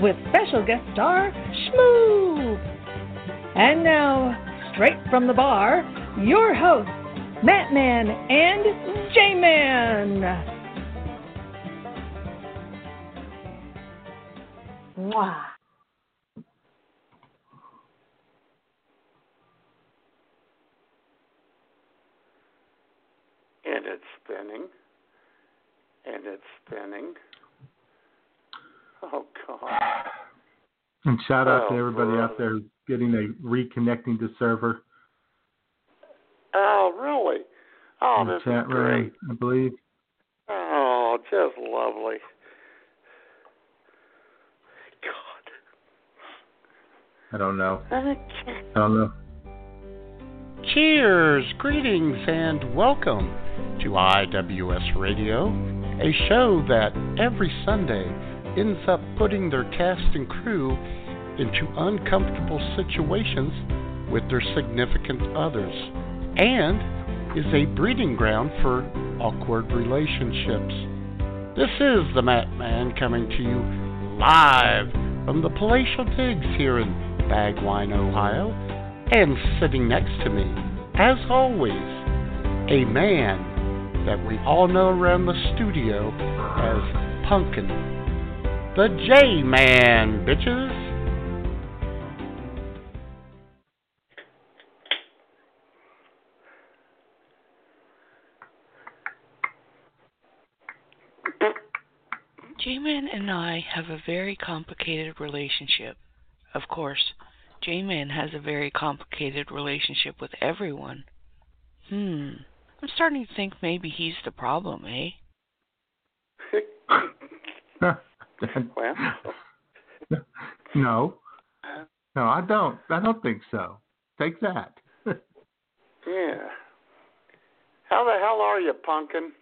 with special guest star Shmoo. And now, straight from the bar, your hosts, Matt Man and J Man. And it's spinning. And it's spinning. Oh, God. And shout out Oh, to everybody brother. out there getting a reconnecting to server Oh, really? Oh, in the this chat is great. room, I believe. Oh, just lovely. God. I don't know. God. I don't know. Cheers, greetings, and welcome to IWS Radio, a show that every Sunday ends up putting their cast and crew into uncomfortable situations with their significant others, and is a breeding ground for awkward relationships. This is the Matt Man coming to you live from the Palatial Digs here in Bagwine, Ohio, and sitting next to me, as always, a man that we all know around the studio as Punkin. The J Man, bitches. J-Man and I have a very complicated relationship. Of course, J-Man has a very complicated relationship with everyone. Hmm. I'm starting to think maybe he's the problem, eh? well, no. No, I don't. I don't think so. Take that. yeah. How the hell are you, Punkin?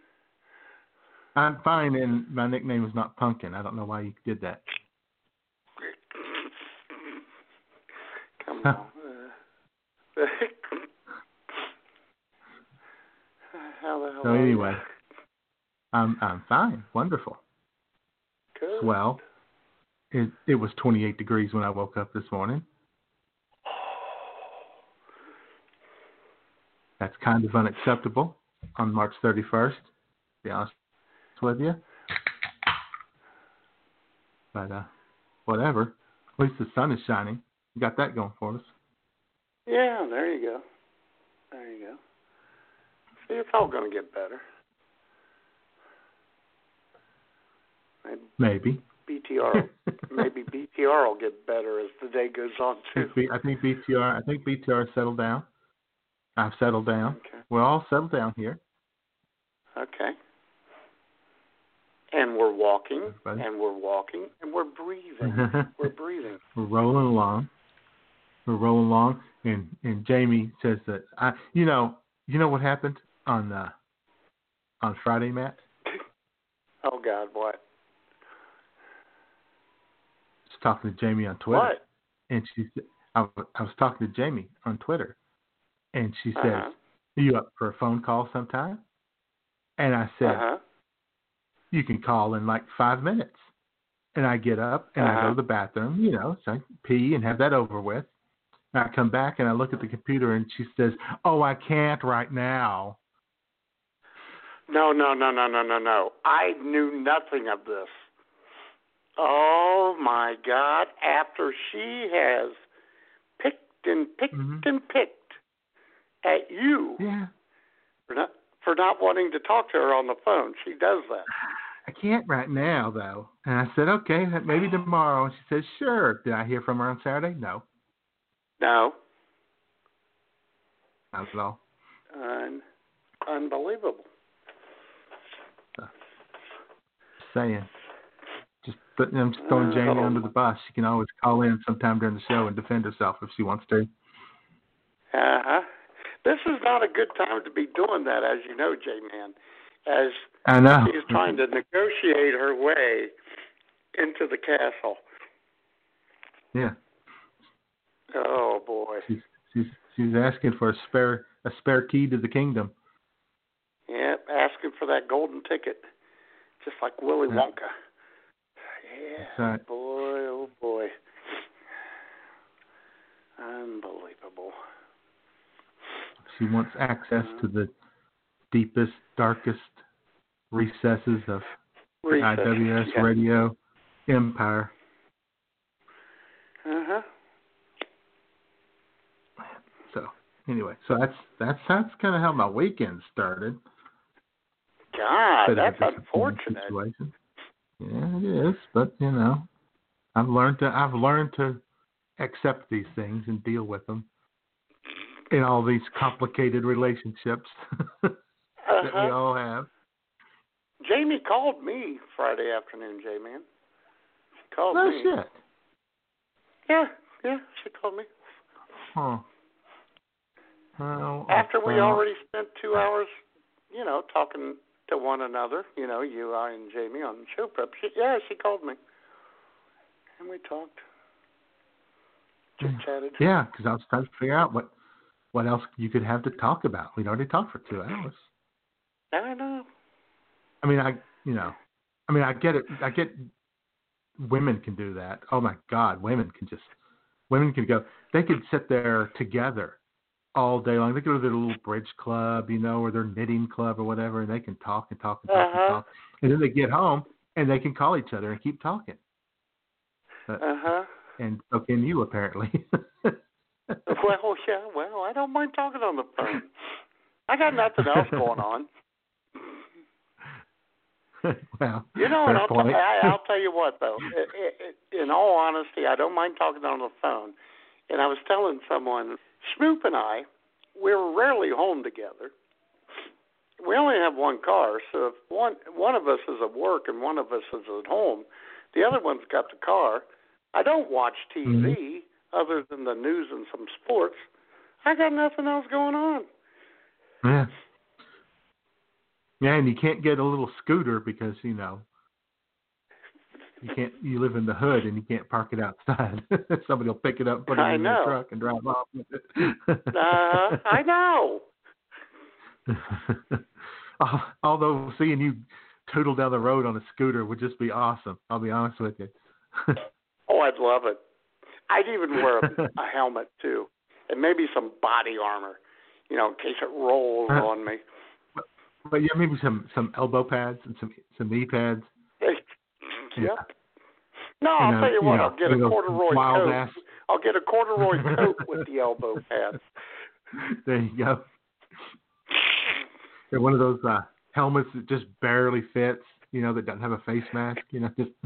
I'm fine, and my nickname is not Punkin. I don't know why you did that. Come on. Uh, how the hell So anyway. I'm I'm fine. Wonderful. Good. Well, it it was 28 degrees when I woke up this morning. That's kind of unacceptable on March 31st. To be honest with you, but uh, whatever. At least the sun is shining. We got that going for us. Yeah, there you go. There you go. See, it's all going to get better. Maybe Maybe. BTR, maybe BTR will get better as the day goes on I too. think think BTR. I think BTR settled down. I've settled down. Okay. We're all settled down here. Okay. And we're walking, Everybody. and we're walking, and we're breathing. we're breathing. We're rolling along. We're rolling along, and and Jamie says that I, you know, you know what happened on uh, on Friday, Matt. Oh God, what? Talking to Jamie on Twitter, What? and she said I, I was talking to Jamie on Twitter, and she says, Uh-huh. "Are you up for a phone call sometime?" And I said, Uh-huh. "You can call in like five minutes." And I get up and I go Uh-huh. to the bathroom, you know, so I pee and have that over with. And I come back and I look at the computer and she says, "Oh, I can't right now." No, no, no, no, no, no, no. I knew nothing of this. Oh my God! After she has picked and picked Mhm. and picked at you Yeah, for not for not wanting to talk to her on the phone, she does that. I can't right now though. And I said, "Okay, maybe tomorrow." And she says, "Sure." Did I hear from her on Saturday? No, No, not at all. Un- unbelievable. saying. Just, putting, I'm just throwing Uh, Jamie oh. under the bus. She can always call in sometime during the show and defend herself if she wants to. Uh huh. This is not a good time to be doing that, as you know, J Man. As I know. she's trying to negotiate her way into the castle. Yeah, Oh boy. she's she's she's asking for a spare a spare key to the kingdom. Yep, asking for that golden ticket, just like Willy Yeah. Wonka. Yeah, right. boy, oh boy, unbelievable. She wants access to the deepest, darkest recesses of the IWS yeah. radio empire. Uh huh. So anyway, so that's that's that's kind of how my weekend started. God, a that's unfortunate. Situation. Yeah, it is, but you know, I've learned to I've learned to accept these things and deal with them in all these complicated relationships that we Uh-huh. all have. Jamie called me Friday afternoon, J Man. She called No me. shit. Yeah, yeah, she called me. Huh. Well, After we already spent two hours, you know, talking to one another, you know, you, I, and Jamie on show prep. She, yeah, she called me, and we talked, chit chatted. Hmm. Yeah, because I was trying to figure out what what else you could have to talk about. We'd already talked for two hours. I know. I mean, I you know, I mean, I get it. I get women can do that. Oh my God, women can just women can go. They could sit there together all day long. They go to their little bridge club, you know, or their knitting club or whatever, and they can talk and talk and talk Uh-huh. and talk. And then they get home and they can call each other and keep talking. Uh huh. And so can you apparently. Well, yeah. Well, I don't mind talking on the phone. I got nothing else going on. well, You know, and I'll, t-. I, I'll tell you what, though. I i in all honesty, I don't mind talking on the phone. And I was telling someone, Schmoop and I, we're rarely home together. We only have one car, so if one one of us is at work and one of us is at home, the other one's got the car. I don't watch TV mm-hmm. other than the news and some sports. I got nothing else going on. Yeah. Yeah, and you can't get a little scooter because you know you can't. You live in the hood and you can't park it outside. Somebody will pick it up, put it I in know. their truck, and drive off with it. Uh, I know. Al- Although seeing you tootle down the road on a scooter would just be awesome. I'll be honest with you. Oh, I'd love it. I'd even wear a, a helmet too, and maybe some body armor, you know, in case it rolls Uh, on me. but yeah, maybe some some elbow pads and some some knee pads. Yep. Yeah. No, I'll tell you you what. know, I'll get a corduroy coat. ass- I'll get a corduroy coat with the elbow pads. There you go. They're one of those uh, helmets that just barely fits, you know, that doesn't have a face mask, you know, just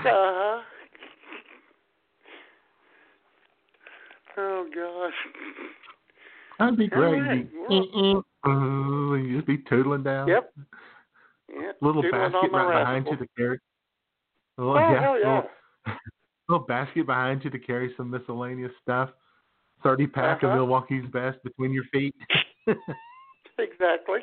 Uh-huh. Oh gosh. that'd be great. Right, You, uh, you just be tootling down. Yep. Yeah. Little basket right behind you rascal. to Little, Oh, yeah, hell yeah. Little, little basket behind you to carry some miscellaneous stuff. Thirty pack Uh-huh. of Milwaukee's best between your feet. Exactly.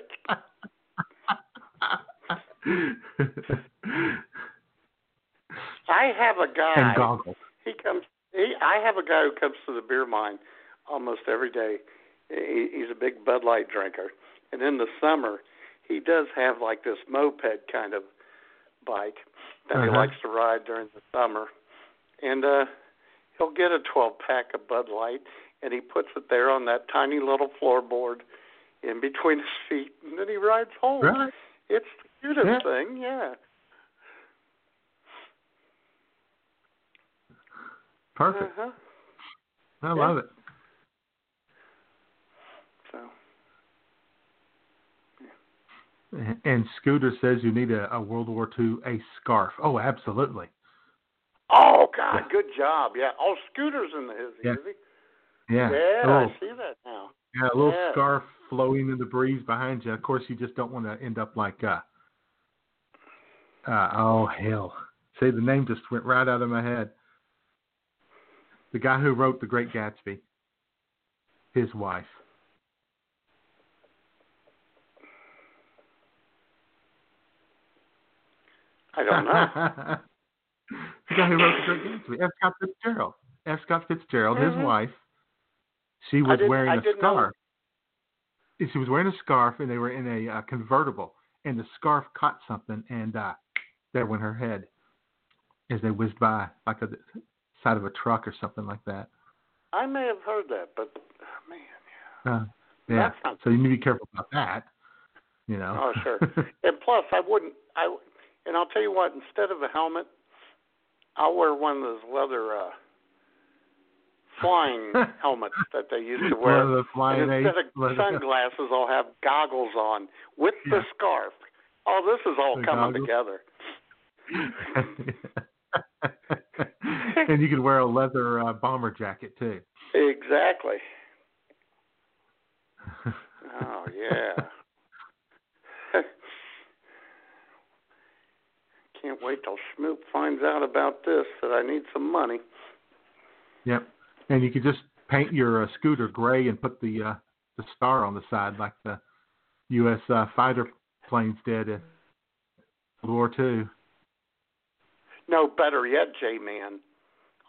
I have a guy. and goggles. He comes. He, I have a guy who comes to the beer mine almost every day. He, he's a big Bud Light drinker, and in the summer, he does have like this moped kind of bike that he Uh-huh. likes to ride during the summer, and uh, he'll get a 12 pack of Bud Light, and he puts it there on that tiny little floorboard in between his feet, and then he rides home. Right. It's the cutest Yeah. thing, yeah. Perfect. Uh-huh. I Yeah. love it. So. And Scooter says you need a, a World War II a scarf. Oh, absolutely. Oh God, Yeah. good job. Yeah. Oh, Scooter's in the hizzy, Yeah. is he? Yeah. Yeah, little, I see that now. yeah, a little Yeah. scarf flowing in the breeze behind you. Of course, you just don't want to end up like uh, uh oh hell, See, the name just went right out of my head. The guy who wrote The Great Gatsby, his wife. I don't know. the guy who wrote The Great Gatsby, F. Scott Fitzgerald. F. Scott Fitzgerald, Mhm. his wife. She was wearing I a didn't know. scarf. She was wearing a scarf, and they were in a uh, convertible, and the scarf caught something, and uh, there went her head as they whizzed by, like a side of a truck or something like that. I may have heard that, but oh, man, Uh, yeah. Not- So you need to be careful about that. You know. Oh, sure. and plus, I wouldn't. I and I'll tell you what. Instead of a helmet, I'll wear one of those leather uh, flying helmets that they used to wear. One of the flying and instead of sunglasses, I'll have goggles on with the Yeah. scarf. Oh, this is all The coming goggles? together. and you could wear a leather uh, bomber jacket too. Exactly. Oh yeah. Can't wait till Schmoop finds out about this that I need some money. Yep. And you could just paint your uh, scooter gray and put the uh, the star on the side like the U.S. Uh, fighter planes did in World War Two. No, better yet, J Man.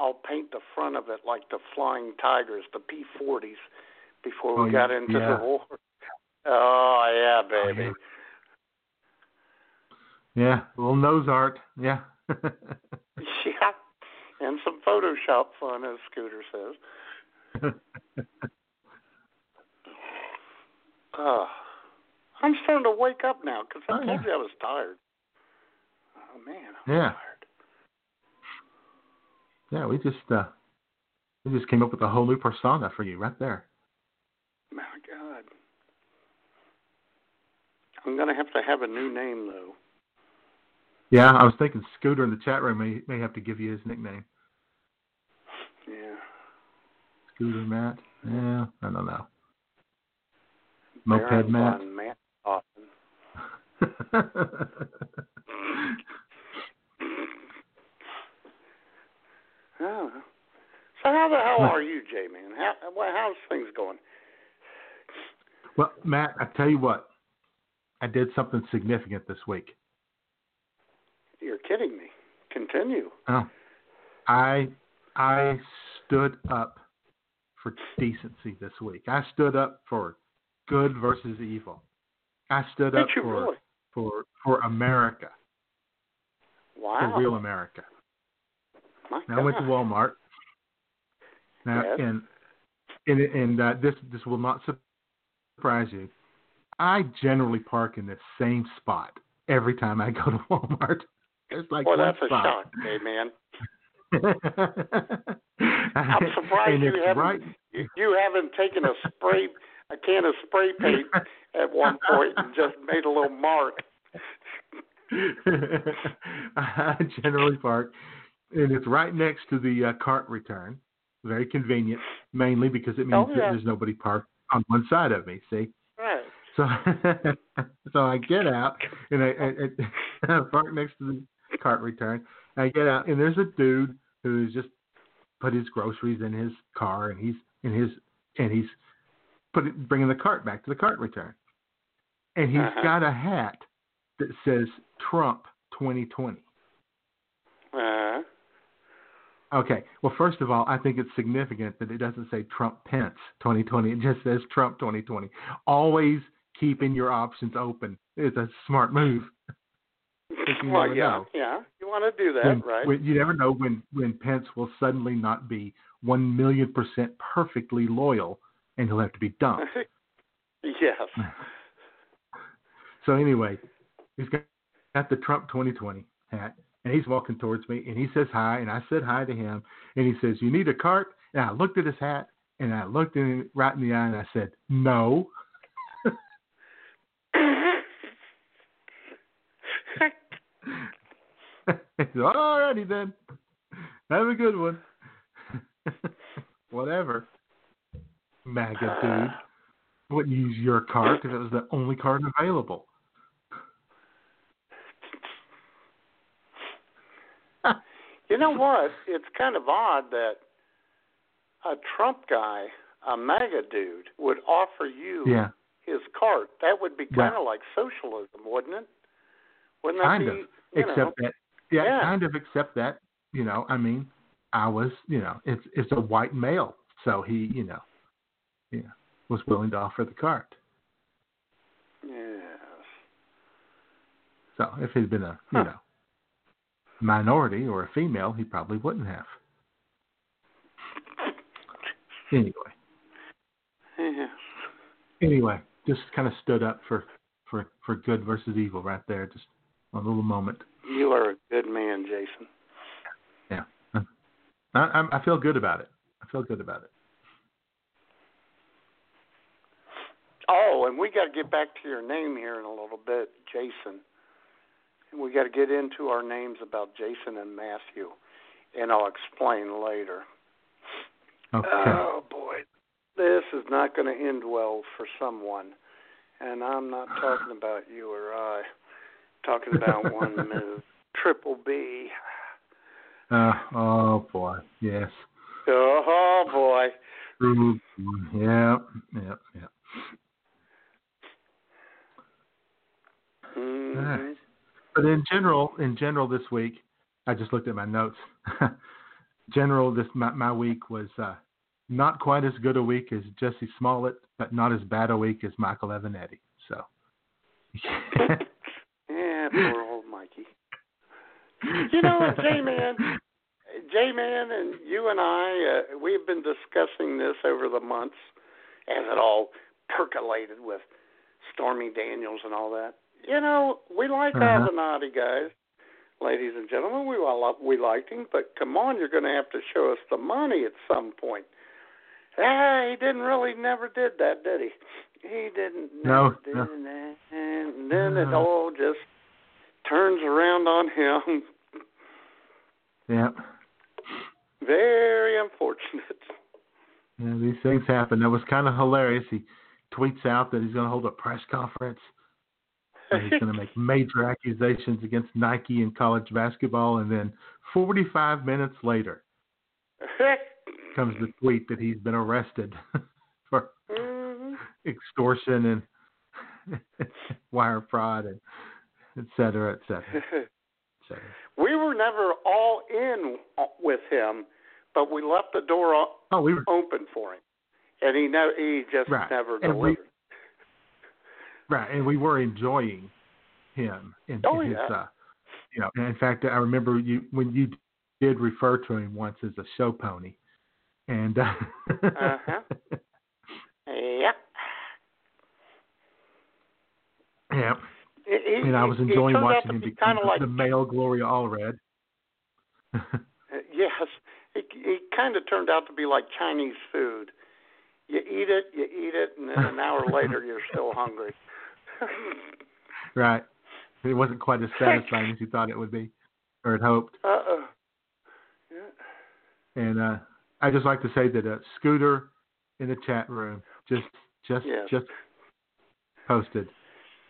I'll paint the front of it like the Flying Tigers, the P forties, before we Oh, got into yeah. the war. Oh yeah, baby. Yeah, a little nose art. Yeah. yeah. And some Photoshop fun, as Scooter says. Uh, I'm starting to wake up now because I Oh, told yeah. you I was tired. Oh man, I'm Yeah. tired. yeah, we just uh, we just came up with a whole new persona for you right there. My God. I'm gonna have to have a new name though. Yeah, I was thinking Scooter in the chat room may may have to give you his nickname. Yeah. Scooter Matt. Yeah, I don't know. Moped Baron Matt. Matt Austin. Oh. So how the hell are you, J man? How how's things going? well, Matt, I tell you what, I did something significant this week. You're kidding me. Continue. Oh, I I stood up for decency this week. I stood up for good versus evil. I stood Did up for really? for for America, Wow. for real America. My Now, I went to Walmart. Now, Yes. and and and uh, this this will not surprise you. I generally park in the same spot every time I go to Walmart. It's like Well, that's a spot. shock, J man. I'm surprised you haven't- right. You, you haven't taken a spray, a can of spray paint at one point and just made a little mark. I generally park, and it's right next to the uh, cart return. Very convenient, mainly because it means Oh, yeah. that there's nobody parked on one side of me. See, Right. so so I get out and I, I, I park next to the cart return. I get out and there's a dude who's just put his groceries in his car and he's in his and he's put it, bringing the cart back to the cart return. And he's Uh-huh. got a hat that says Trump 2020. Uh, Okay. Well, first of all, I think it's significant that it doesn't say Trump Pence 2020. It just says Trump 2020. Always keeping your options open is a smart move. Because you well, never yeah, know. yeah. You want to do that, When- right? when- you never know when, when Pence will suddenly not be one million percent perfectly loyal and he'll have to be dumped. yes. So anyway, he's got, got the Trump 2020 hat, and he's walking towards me, and he says hi, and I said hi to him, and he says, "You need a cart?" And I looked at his hat, and I looked at him right in the eye, and I said, "No." he said, All righty then. Have a good one. Whatever. MAGA dude. Wouldn't use your cart because it was the only cart available. You know what? It's kind of odd that a Trump guy, a MAGA dude, would offer you Yeah, his cart. That would be kind of like socialism, wouldn't it? Wouldn't that kind be? of. Except know, that, yeah, Yeah. kind of. Except that, you know, I mean, I was, you know, it's it's a white male, so he, you know, yeah, was willing to offer the cart. Yes. So if he'd been a, you Huh. know, minority or a female, he probably wouldn't have. Anyway, Yes. anyway, just kind of stood up for for for good versus evil right there, just a little moment. You are a good man, Jason. Yeah, I, I feel good about it. I feel good about it. Oh, and we got to get back to your name here in a little bit, Jason. And we got to get into our names about Jason and Matthew, and I'll explain later. Okay. Oh boy, this is not going to end well for someone, and I'm not talking about you or I. talking about one Ms. Triple B. Uh, oh boy, yes. Oh boy. Ooh, Yeah, yeah, yeah. hmm But in general, in general, this week, I just looked at my notes. general, this my, my week was uh, not quite as good a week as Jussie Smollett, but not as bad a week as Michael Avenatti. So, poor old Mikey. You know, J Man, J Man, and you and I, uh, we've been discussing this over the months as it all percolated with Stormy Daniels and all that. You know, we like Uh-huh. Avenatti, guys, ladies and gentlemen. We lo- we liked him, but come on, you're going to have to show us the money at some point. Ah, he didn't really never did that, did he? He didn't No, no. and then it all just turns around on him. yeah, Very unfortunate. yeah, these things happen. That was kind of hilarious. He tweets out that he's going to hold a press conference. he's going to make major accusations against Nike and college basketball, and then 45 minutes later comes the tweet that he's been arrested for Mhm. extortion and wire fraud and et cetera, et cetera, et cetera. we were never all in with him, but we left the door Oh, we were open for him, and he never he just Right. never And we- right, and we were enjoying him in, Oh, his, yeah. uh, you know. And in fact, I remember you when you did refer to him once as a show pony, and uh, Uh-huh. Yep. He, and I was enjoying watching him be become like the male Gloria Allred. Uh, Yes, it, it kind of turned out to be like Chinese food. You eat it, you eat it, and then an hour later you're still hungry. right. It wasn't quite as satisfying as you thought it would be, or had hoped. uh oh. Yeah. And uh, I just like to say that uh, Scooter in the chat room just just Yes. just posted,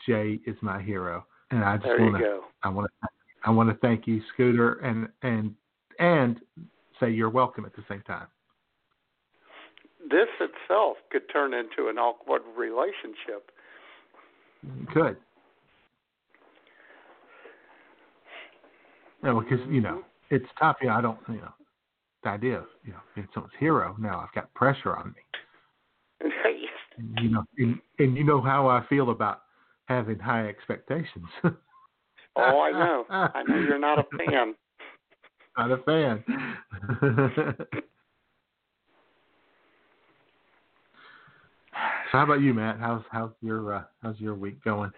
"Jay is my hero," and I just want to. I want to I want to thank you, Scooter, and and and say you're welcome at the same time. This itself could turn into an awkward relationship. Could. Yeah, because you know Mm-hmm. it's tough. You know, I don't. You know, the idea of you know being someone's hero. Now I've got pressure on me. And, you know, and, and you know how I feel about having high expectations. oh, I know. I know you're not a fan. Not a fan. so how about you, Matt? How's how's your uh, how's your week going?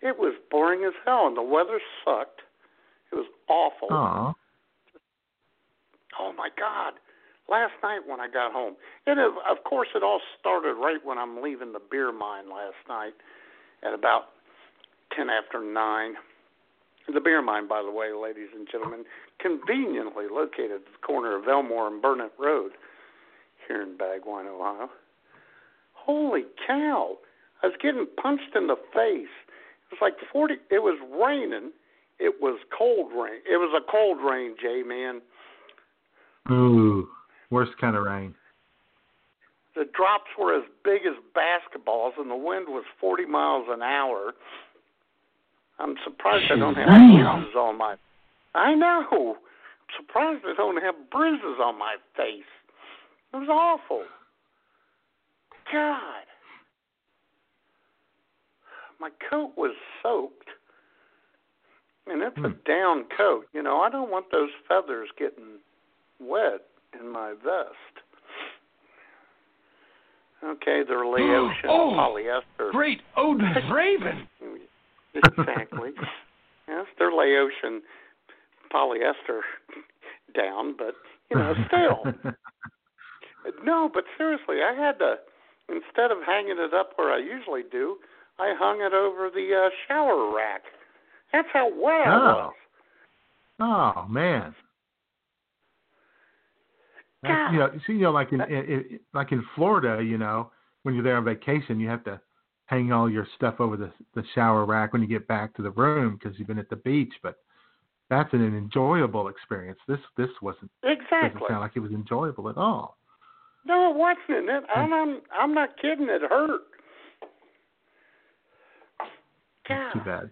It was boring as hell, and the weather sucked. It was awful. Oh, Oh my God! Last night when I got home, and of, of course it all started right when I'm leaving the beer mine last night at about ten after nine. The beer mine, by the way, ladies and gentlemen, conveniently located at the corner of Elmore and Burnett Road here in Bagwine, Ohio. Holy cow! I was getting punched in the face. It was like forty. It was raining, it was cold rain. It was a cold rain, J man. Ooh, worst kind of rain. The drops were as big as basketballs, and the wind was 40 miles an hour. I'm surprised I don't have bruises on my. I know. I'm surprised I don't have bruises on my face. It was awful. God. My coat was soaked. And it's a Hmm. down coat. You know, I don't want those feathers getting wet in my vest. Okay, they're Laotian Oh, polyester. Great Odin's Raven. Exactly. yes, they're Laotian polyester down, but you know, still. No, but seriously, I had to instead of hanging it up where I usually do, I hung it over the uh, shower rack. That's how wet I Oh. was. oh man. That's- You know, see, you know, like in, in, like in Florida, you know, when you're there on vacation, you have to hang all your stuff over the the shower rack when you get back to the room because you've been at the beach. But that's an enjoyable experience. This this wasn't exactly doesn't sound like it was enjoyable at all. No, it wasn't. It, and I'm I'm not kidding. It hurt. That's too bad.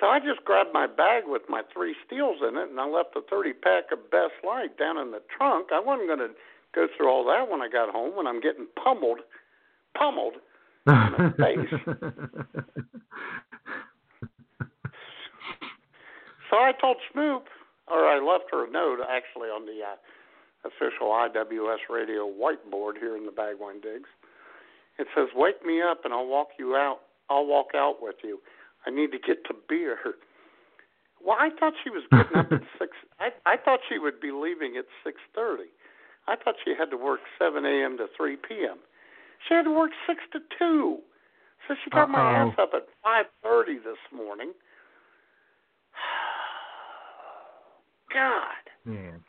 So I just grabbed my bag with my three steels in it, and I left the 30 pack of Best Light down in the trunk. I wasn't going to go through all that when I got home, when I'm getting pummeled, pummeled. So I told Snoop, or I left her a note actually on the uh, official IWS radio whiteboard here in the Bagwine Digs. It says, "Wake me up, and I'll walk you out. I'll walk out with you. I need to get to beer." Well, I thought she was getting up at six. I I thought she would be leaving at six thirty. I thought she had to work seven a.m. to three p.m. She had to work six to two. So she got my Uh-oh. ass up at five thirty this morning. God. Man.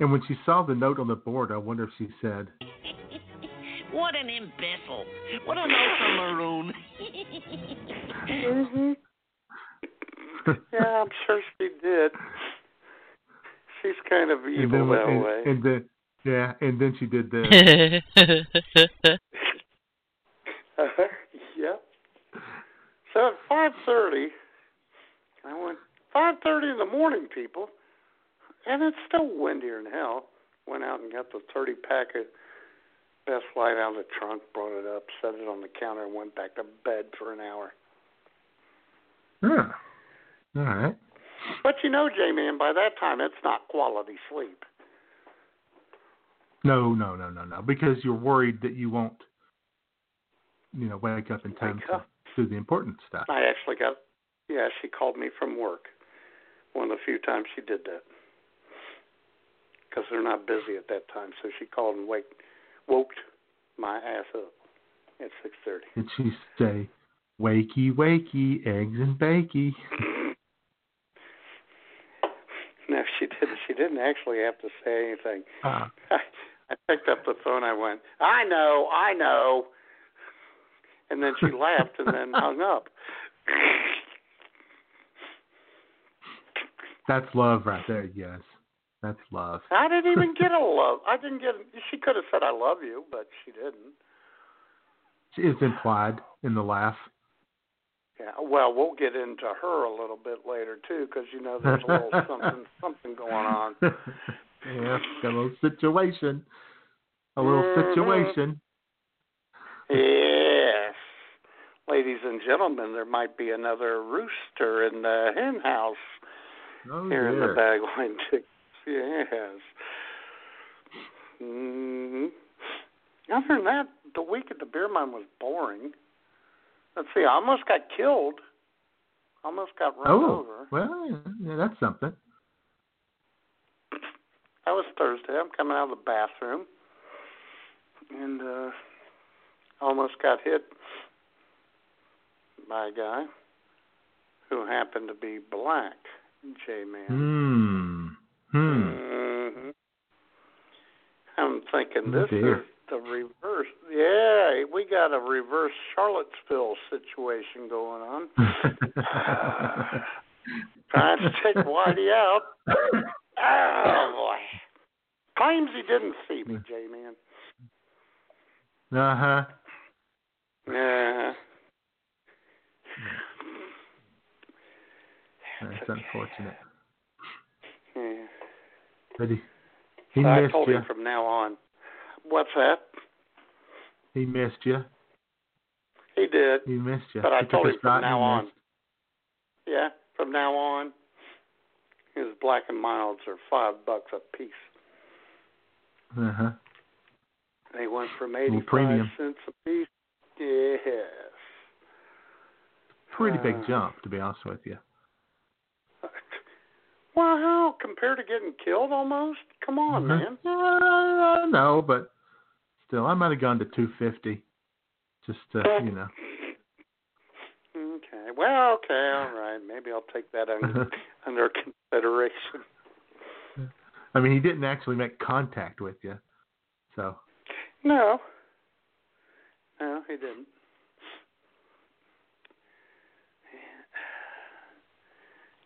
And when she saw the note on the board, I wonder if she said, What an imbecile. What an note from Maroon. hmm yeah, I'm sure she did. She's kind of and evil then, that and, way. and then, yeah, and then she did this. yep. So at five thirty, I went five thirty in the morning, people, and it's still windier than hell. Went out and got the thirty pack of best light out of the trunk, brought it up, set it on the counter, and went back to bed for an hour. Huh. All right. But you know, J man, by that time it's not quality sleep. No, no, no, no, no. Because you're worried that you won't, you know, wake up in time to do the important stuff. I actually got, yeah, she called me from work. One of the few times she did that. Because they're not busy at that time, so she called and wake, woke my ass up at six thirty. Did she say, "Wakey, wakey, eggs and bakey"? No, she didn't. She didn't actually have to say anything. Uh, I picked up the phone. I went, I know, I know. And then she laughed and then hung up. that's love right there, yes. That's love. I didn't even get a love. I didn't get. She could have said I love you, but she didn't. It's implied in the laugh. Yeah. Well, we'll get into her a little bit later too, because you know there's a little something something going on. yeah, got a little situation. A little Mhm. situation. Yes. Ladies and gentlemen, there might be another rooster in the hen house Oh, here in the. Bagwine Chicks. Yes. hmm Other than that, the week at the beer mine was boring. Let's see, I almost got killed. Almost got run Oh, over. well, yeah, that's something. That was Thursday. I'm coming out of the bathroom and uh almost got hit by a guy who happened to be black, J man. Hmm. Hmm. hmm I'm thinking this dear. is the reverse. Yeah, we got a reverse Charlottesville situation going on. Trying to take Whitey out. Oh boy. Claims he didn't see me, J man. Uh huh. Yeah. That's okay. unfortunate. But he he So I told you. him from now on. What's that? He missed you. He did. He missed you. But I He took told him from now on. missed. Yeah, from now on, his black and milds are five bucks a piece. Uh-huh. They went from eighty-five premium. cents a piece. Yes. Pretty big Uh, jump, to be honest with you. Wow, compared to getting killed almost? Come on, Mhm. man. Uh, no, but still, I might have gone to 250, just to, you know. Okay. Well, okay, all right. Maybe I'll take that under, under consideration. I mean, he didn't actually make contact with you, so. No. No, he didn't.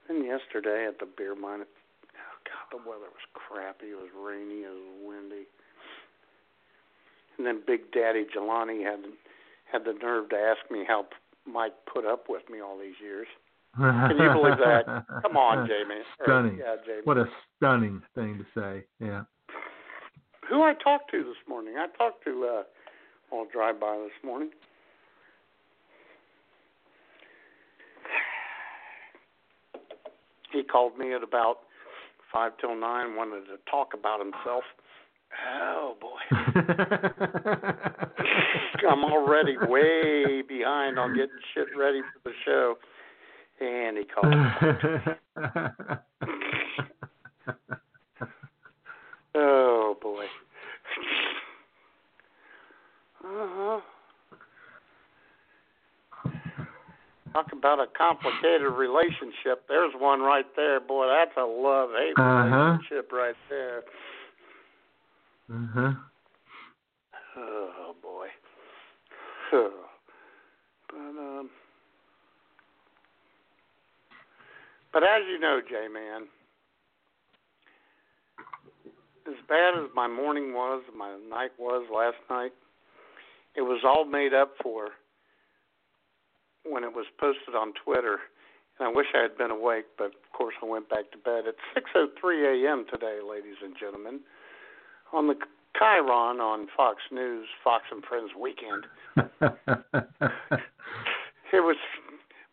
And yesterday at the beer mine, oh God, the weather was crappy. It was rainy. It was windy. And then Big Daddy Jelani had had the nerve to ask me how Mike put up with me all these years. Can you believe that? Come on, Jamie. Or, Stunning. Yeah, Jamie. What a stunning thing to say. Yeah. Who I talked to this morning? I talked to uh well drive by this morning. He called me at about five till nine, wanted to talk about himself. Oh boy. I'm already way behind on getting shit ready for the show. And he called. Oh boy. Uh-huh. Talk about a complicated relationship. There's one right there, boy. That's a love hate Uh-huh. relationship right there. uh-huh. Oh boy. Oh. But um. But as you know, J man, as bad as my morning was, my night was last night, it was all made up for when it was posted on Twitter. And I wish I had been awake, but of course I went back to bed at 6:03 a.m. today, ladies and gentlemen, on the Chiron on Fox News, Fox and Friends Weekend. It was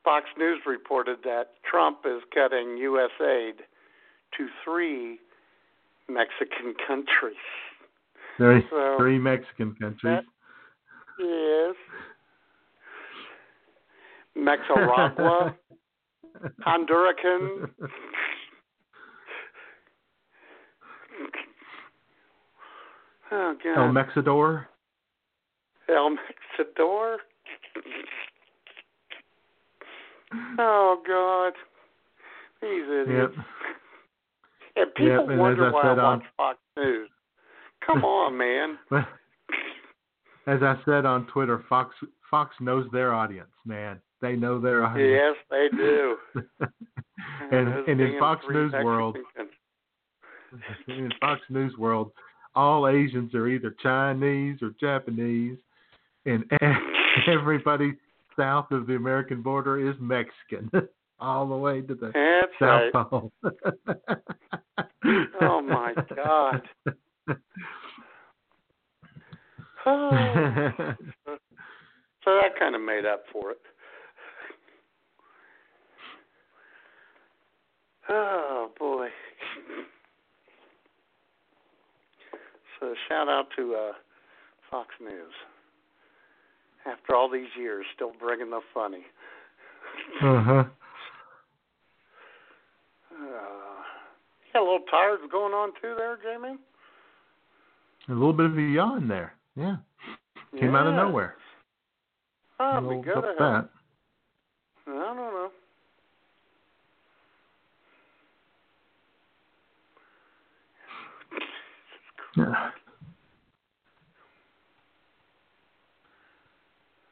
Fox News reported that Trump is cutting U.S. aid to three Mexican countries. three, So, three Mexican countries. Yes. Mexaragua, Honduracan. Oh God. El Mexador. El Mexador. Oh God. These idiots. Yep. And people Yep, and wonder I why I said on- watch um, Fox News. Come on, man. As I said on Twitter, Fox Fox knows their audience, man. They know audience. Yes, they do. and Those and in Fox News Mexican world, in Fox News world, all Asians are either Chinese or Japanese, and everybody south of the American border is Mexican, all the way to the That's South right. Pole. Oh my God. Oh. so that kind of made up for it. Oh boy. So shout out to uh, Fox News. After all these years, still bringing the funny. uh-huh. Uh, got a little tired going on too there, Jamie? A little bit of a yawn there. Yeah. Came out of nowhere. Oh, A be little good. about to have- that. I don't know. Yeah.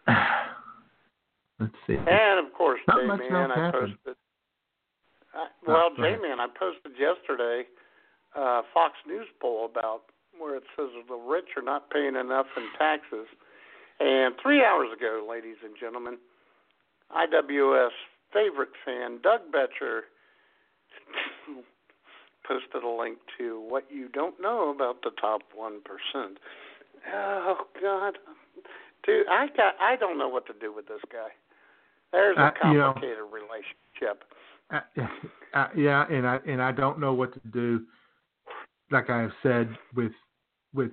Let's see. And of course, J Man, I posted. I, well, go J. Man, I posted yesterday uh, Fox News poll about where it says the rich are not paying enough in taxes. And three hours ago, ladies and gentlemen, IWS favorite fan Doug Betcher posted a link to what you don't know about the top one percent. Oh God, dude, I got I don't know what to do with this guy. There's a Uh, you know- complicated relationship. Uh, uh, yeah, and I and I don't know what to do. Like I have said, with with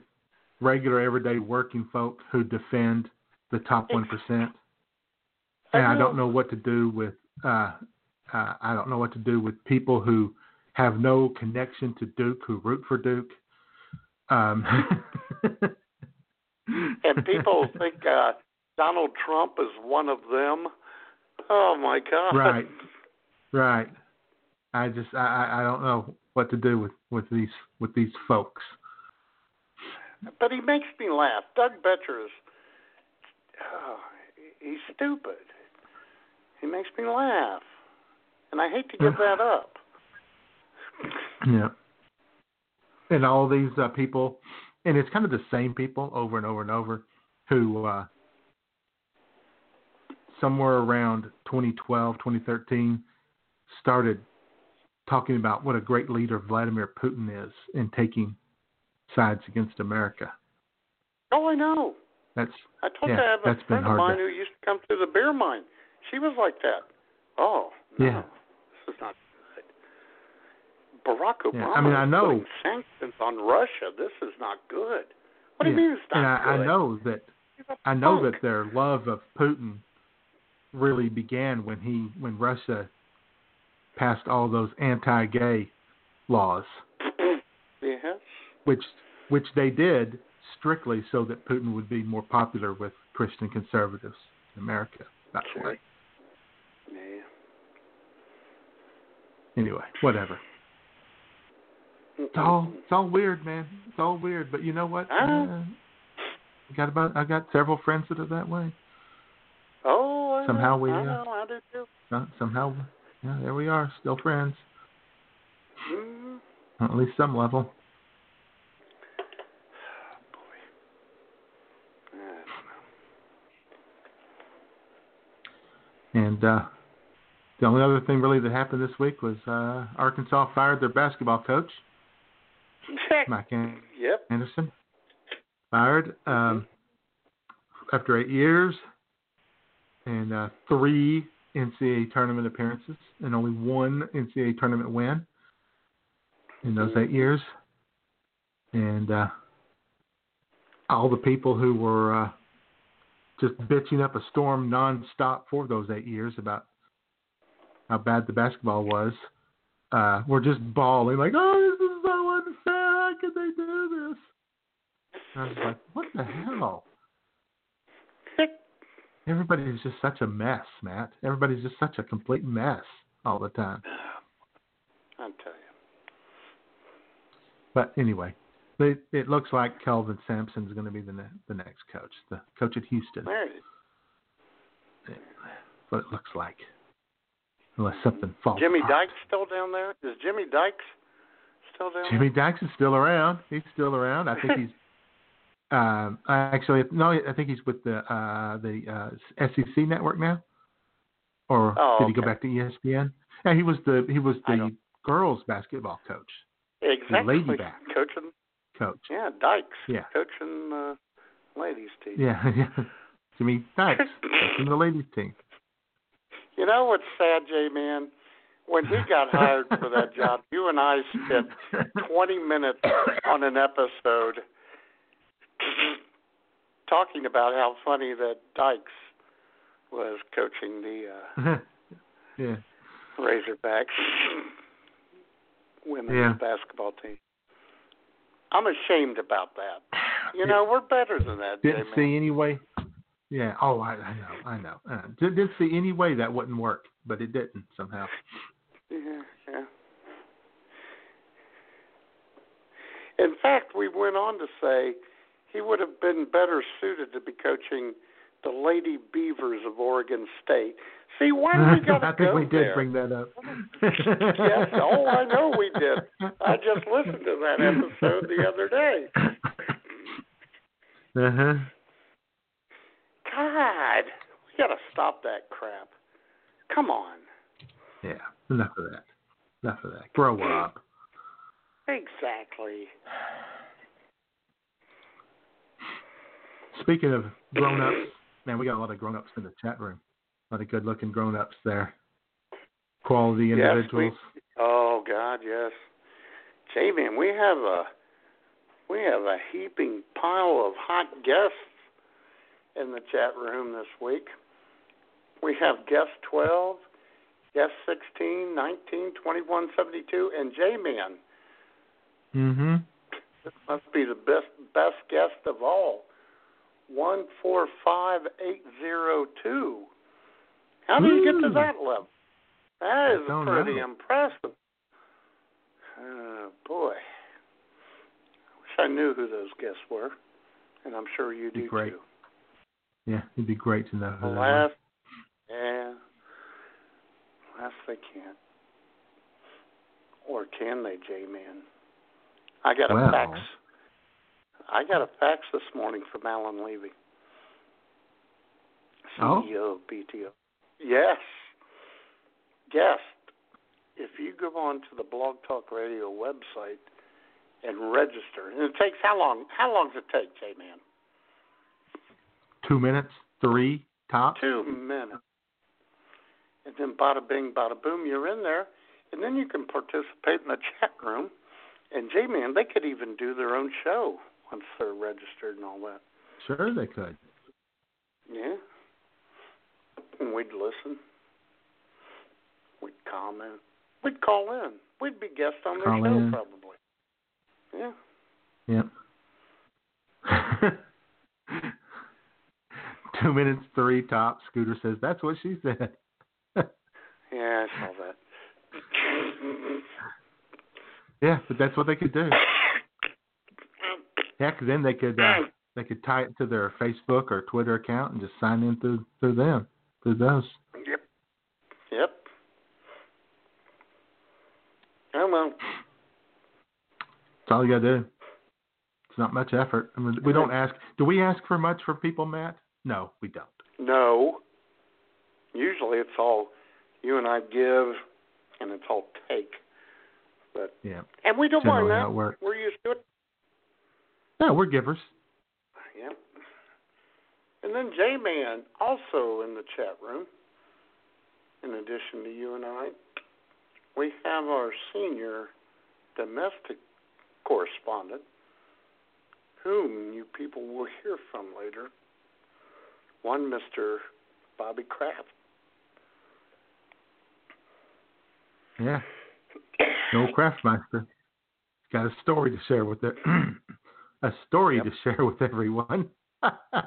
regular everyday working folk who defend the top one percent, and I don't know what to do with. Uh, uh, I don't know what to do with people who have no connection to Duke, who root for Duke. Um, And people think uh, Donald Trump is one of them. Oh my God! Right. Right. I just I, I don't know what to do with with these with these folks. But he makes me laugh. Doug Betcher is. Oh, he's stupid. He makes me laugh, and I hate to give that up. Yeah. And all these uh, people, and it's kind of the same people over and over and over, who uh, somewhere around 2012, 2013, started talking about what a great leader Vladimir Putin is and taking sides against America. Oh, I know. That's I told Yeah, you I have a friend of mine to- who used to come to the beer mine. She was like that. Oh, no, Yeah. this is not good. Barack Obama Yeah, I mean, I know- putting sanctions on Russia. This is not good. What do you mean it's not and I, good? I know that I know that their love of Putin really began when he when Russia passed all those anti-gay laws, yes. which which they did strictly so that Putin would be more popular with Christian conservatives in America. That's why. Yeah. Anyway, whatever. It's all it's all weird, man. It's all weird. But you know what? I. Uh, I got about I got several friends that are that way. Oh, I Somehow know, we, I uh, know, I do too. Uh, somehow, yeah, there we are, still friends. Mm. On at least some level. I don't know. And uh, the only other thing really that happened this week was uh, Arkansas fired their basketball coach, An- Yep. Anderson. Fired um, after eight years and uh, three NCAA tournament appearances and only one NCAA tournament win in those eight years. And uh, all the people who were uh, just bitching up a storm nonstop for those eight years about how bad the basketball was uh, were just bawling like, "Oh, I was like, "What the hell?" Everybody's just such a mess, Matt. Everybody's just such a complete mess all the time. I tell you. But anyway, it, it looks like Kelvin Sampson is going to be the ne- the next coach, the coach at Houston. There it is. What it looks like, unless something falls. Jimmy apart. Dykes still down there? Is Jimmy Dykes still down Jimmy Dykes is still around. He's still around. I think he's. Um, actually, no, I think he's with the uh, the uh, SEC network now. Or Oh, did he go back to ESPN? Yeah, he was the he was the girls basketball coach. Exactly. lady back. Coaching. Coach. Yeah, Dykes. Yeah. Coaching uh, ladies team. Yeah, yeah. Jimmy Dykes coaching the ladies team. You know what's sad, Jay Man? When he got hired for that job, you and I spent 20 minutes on an episode talking about how funny that Dykes was coaching the uh, yeah. Razorbacks women's Yeah. basketball team. I'm ashamed about that. You know, we're better than that, Didn't J-Man. see any way. Yeah. Oh, I, I know. I know. Uh, didn't, didn't see any way that wouldn't work, but it didn't somehow. Yeah, yeah. In fact, we went on to say he would have been better suited to be coaching the Lady Beavers of Oregon State. See, why do we got to go I think go we did there? bring that up. yes, oh, I know we did. I just listened to that episode the other day. Uh huh. God, we got to stop that crap. Come on. Yeah. Enough of that. Enough of that. Grow up. Exactly. Speaking of grown ups, man, we got a lot of grown ups in the chat room. A lot of good looking grown ups there. Quality Yes, we- individuals. Oh God, yes. J-Man, we have a we have a heaping pile of hot guests in the chat room this week. We have guest 12, guest 16, 19, 21, 72, and J-Man. mm-hmm. This must be the best best guest of all. One four five eight zero two. How do you get to that level? That is pretty know. impressive. Oh boy. I wish I knew who those guests were. And I'm sure you do great. too. Yeah, it'd be great to know who. Alas yeah. Alas they can't. Or can they, J Man? I got a Well. fax I got a fax this morning from Alan Levy. Oh? CEO of BTO. Yes. Guest. If you go on to the Blog Talk Radio website and register, and it takes how long? How long does it take, J Man? Two minutes, three top. Two minutes. And then bada bing, bada boom, you're in there. And then you can participate in the chat room. And J Man, they could even do their own show once they're registered and all that. Sure, they could. Yeah. And we'd listen. We'd comment. We'd call in. We'd be guests on their Call show in. probably. Yeah. Yep. Two minutes, three tops. Scooter says that's what she said. Yeah, I saw that. Yeah, but that's what they could do. Heck, then they could uh, they could tie it to their Facebook or Twitter account and just sign in through through them through those. Yep. Yep. Oh well. That's all you gotta do. It's not much effort. I mean, we don't ask. Do we ask for much for people, Matt? No, we don't. No. Usually it's all you and I give and it's all take. But Yeah. and we don't Generally mind that. We're used to it. No, we're givers. Yep. And then J Man also in the chat room. In addition to you and I, we have our senior domestic correspondent, whom you people will hear from later. One Mr. Bobby Kraft. Yeah. No Craftmaster. He's got a story to share with it. a story Yep. to share with everyone. I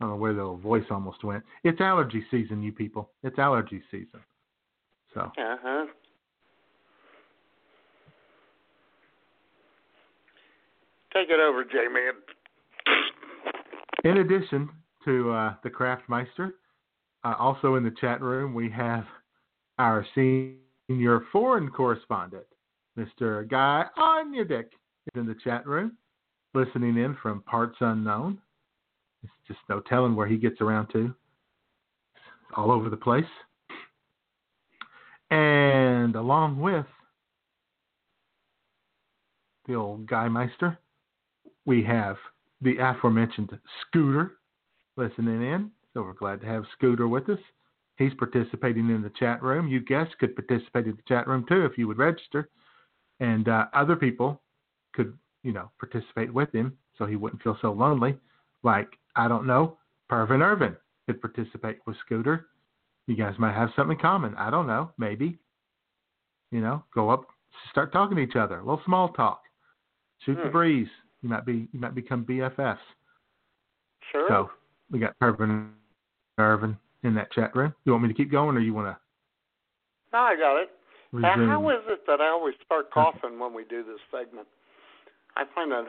don't know where the voice almost went. It's allergy season, you people. It's allergy season. So Uh huh. Take it over, J Man. In addition to uh, the Craftmeister, uh, also in the chat room we have our senior foreign correspondent, Mr. Guy on your dick, in the chat room, listening in from parts unknown. It's just no telling where he gets around to. It's all over the place. And along with the old Guy Meister, we have the aforementioned Scooter listening in. So we're glad to have Scooter with us. He's participating in the chat room. You guests could participate in the chat room too if you would register. And uh, other people could, you know, participate with him so he wouldn't feel so lonely. Like, I don't know, Pervin Irvin could participate with Scooter. You guys might have something in common. I don't know, maybe. You know, go up, start talking to each other. A little small talk. Shoot the Hmm. breeze. You might be you might become BFFs. Sure. So we got Pervin Irvin in that chat room. You want me to keep going, or you want to no, I got it. Now, how is it that I always start coughing when we do this segment? I find that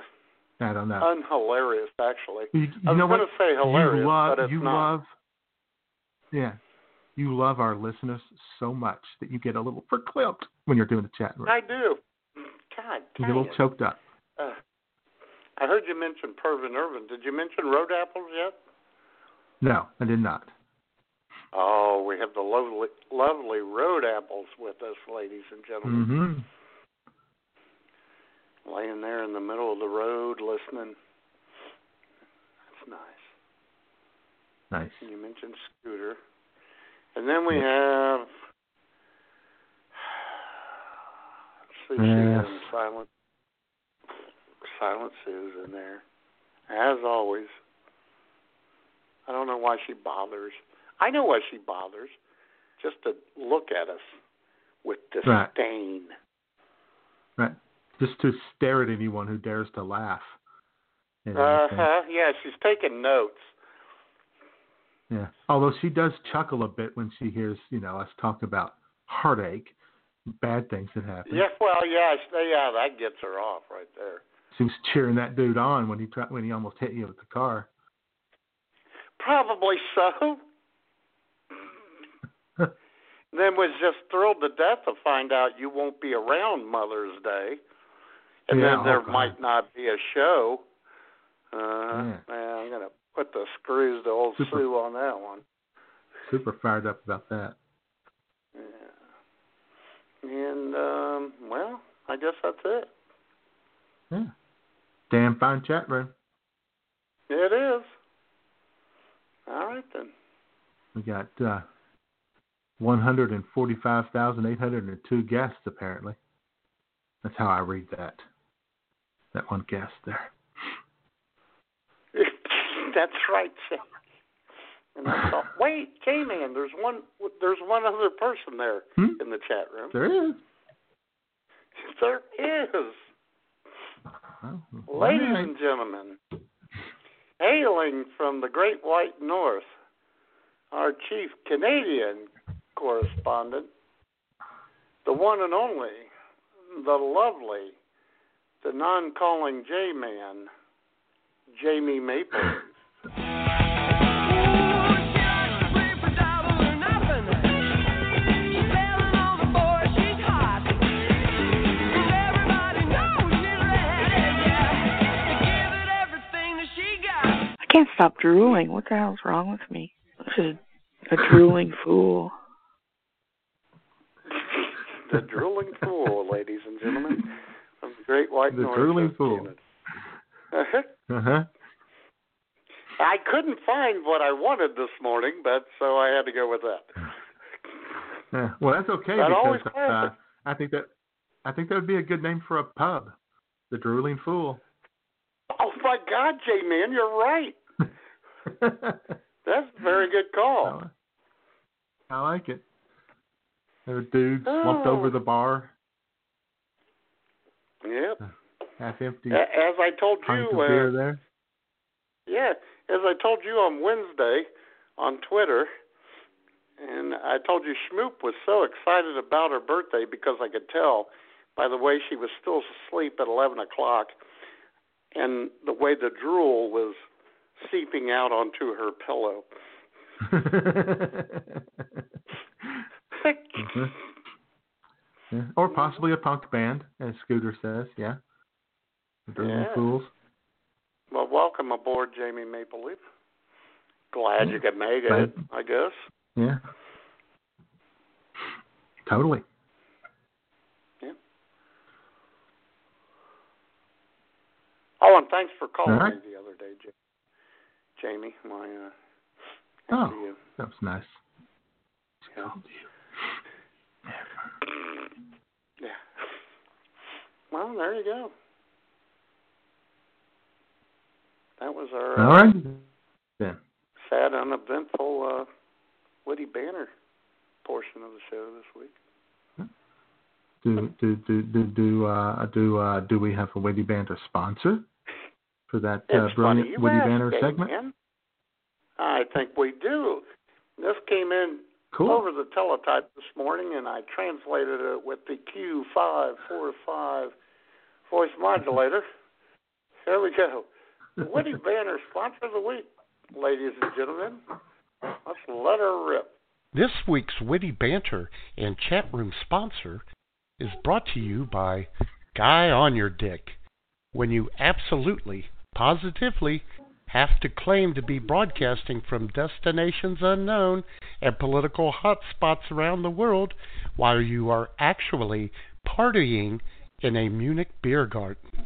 I don't know. Unhilarious, actually. You, you I was going to say hilarious, you love, but it's you not. love, yeah, you love our listeners so much that you get a little verklempt when you're doing the chat room. I do. God You get a little it. choked up. Uh, I heard you mention Pervin Irvin. Did you mention road apples yet? No, I did not. Oh, we have the lovely, lovely road apples with us, ladies and gentlemen. hmm Laying there in the middle of the road, listening. That's nice. Nice. And you mentioned Scooter, and then we have Sushi Yes. Silent Silent Sue's in there, as always. I don't know why she bothers. I know why she bothers, just to look at us with disdain. Right. Just to stare at anyone who dares to laugh. Uh huh. Yeah, she's taking notes. Yeah. Although she does chuckle a bit when she hears, you know, us talk about heartache, bad things that happen. Yeah, well, yeah, yeah, that gets her off right there. She was cheering that dude on when he tried when he almost hit you with the car. Probably so. then was just thrilled to death to find out you won't be around Mother's Day, and Yeah, then there oh, might not be a show. Uh, Yeah. man, I'm gonna put the screws to old Super. Sue on that one. Super fired up about that. Yeah. And um, well, I guess that's it. Yeah. Damn fine chat room. It is. All right then. We got uh, 145,802 guests apparently. That's how I read that. That one guest there. That's right, Sam. And I thought, wait, K-Man, there's one, there's one other person there Hmm? in the chat room. There is. There is, Well, ladies right. and gentlemen, hailing from the Great White North, our chief Canadian correspondent, the one and only, the lovely, the non-calling J-Man, Jamie Maple. I can't stop drooling. What the hell's wrong with me? This is a drooling fool. the drooling fool, ladies and gentlemen, Great White The North. drooling of fool. Uh-huh. Uh huh. I couldn't find what I wanted this morning, but so I had to go with that. Yeah. Well, that's okay That always because uh. I think that I think that would be a good name for a pub, the Drooling Fool. Oh my God, J Man, you're right. That's a very good call. I like it. There were dudes Oh. slumped over the bar, Yep. half empty As I told you, uh, there. yeah, as I told you on Wednesday on Twitter, and I told you Schmoop was so excited about her birthday because I could tell by the way she was still asleep at 11 o'clock and the way the drool was seeping out onto her pillow. Mhm. Yeah. Or possibly a punk band, as Scooter says. Yeah. Yeah. Fools. Well, welcome aboard, Jamie Maple Leaf. Glad you could make it, Glad- I guess. Yeah. Totally. Yeah. Oh, and thanks for calling All right. me the other day, Ja- Jamie. My uh, Oh. That was nice. Yeah. Yeah. Well, there you go. That was our All uh, right. Then. sad, uneventful uh, Woody Banner portion of the show this week. Do do do do do uh do uh do we have a Woody Banner sponsor for that uh, brilliant Woody you Witty ask, Banter Dave, segment? man. I think we do. This came in Cool. over the teletype this morning, and I translated it with the Q545 voice modulator. There we go. Witty Banner sponsor of the week, ladies and gentlemen. Let's let her rip. This week's witty banter and chat room sponsor is brought to you by Guy on Your Dick. When you absolutely, positively have to claim to be broadcasting from destinations unknown and political hotspots around the world while you are actually partying in a Munich beer garden.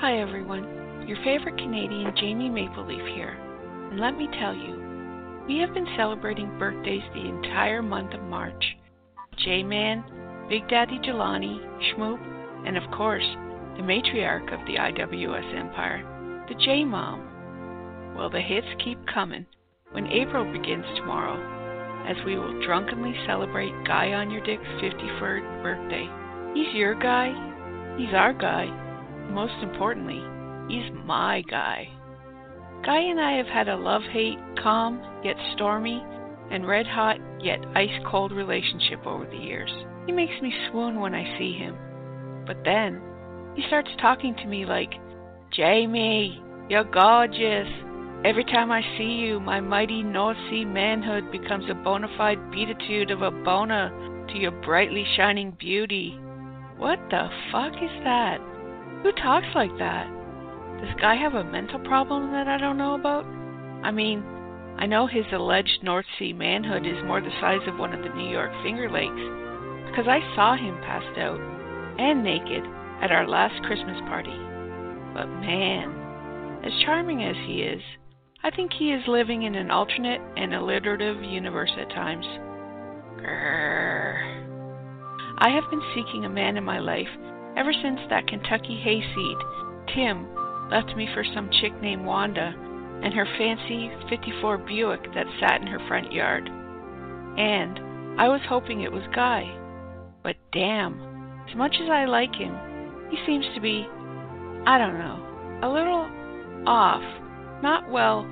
Hi, everyone. Your favorite Canadian, Jamie Mapleleaf here. And let me tell you, we have been celebrating birthdays the entire month of March. J Man, Big Daddy Jelani, Schmoop, and of course, the matriarch of the IWS Empire, the J Mom. Well, the hits keep coming when April begins tomorrow, as we will drunkenly celebrate Guy on Your Dick's 51st birthday. He's your guy, he's our guy, most importantly, he's my guy. Guy and I have had a love hate, calm yet stormy, and red hot yet ice cold relationship over the years. He makes me swoon when I see him. But then, he starts talking to me like, Jamie, you're gorgeous. Every time I see you, my mighty North Sea manhood becomes a bona fide beatitude of a bona to your brightly shining beauty. What the fuck is that? Who talks like that? Does Guy have a mental problem that I don't know about? I mean, I know his alleged North Sea manhood is more the size of one of the New York Finger Lakes, because I saw him passed out and naked at our last Christmas party. But man, as charming as he is, I think he is living in an alternate and alliterative universe at times. Grrr. I have been seeking a man in my life ever since that Kentucky hayseed, Tim, left me for some chick named Wanda and her fancy 54 Buick that sat in her front yard. And I was hoping it was Guy. But damn, as much as I like him, he seems to be, I don't know, a little off. Not well,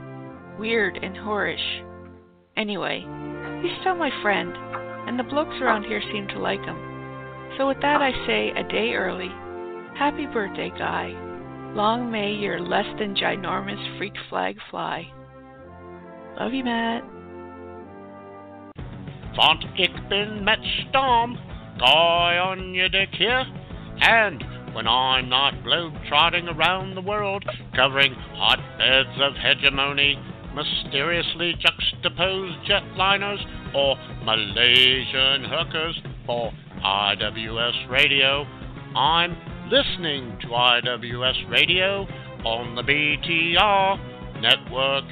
weird and whorish. Anyway, he's still my friend, and the blokes around here seem to like him. So with that, I say a day early, Happy birthday, Guy. Long may your less than ginormous freak flag fly. Love you, Matt. Ich bin Matt Storm, guy on your dick here, and when I'm not globe-trotting around the world, covering hotbeds of hegemony, mysteriously juxtaposed jetliners, or Malaysian hookers for IWS Radio, I'm listening to IWS Radio on the BTR network.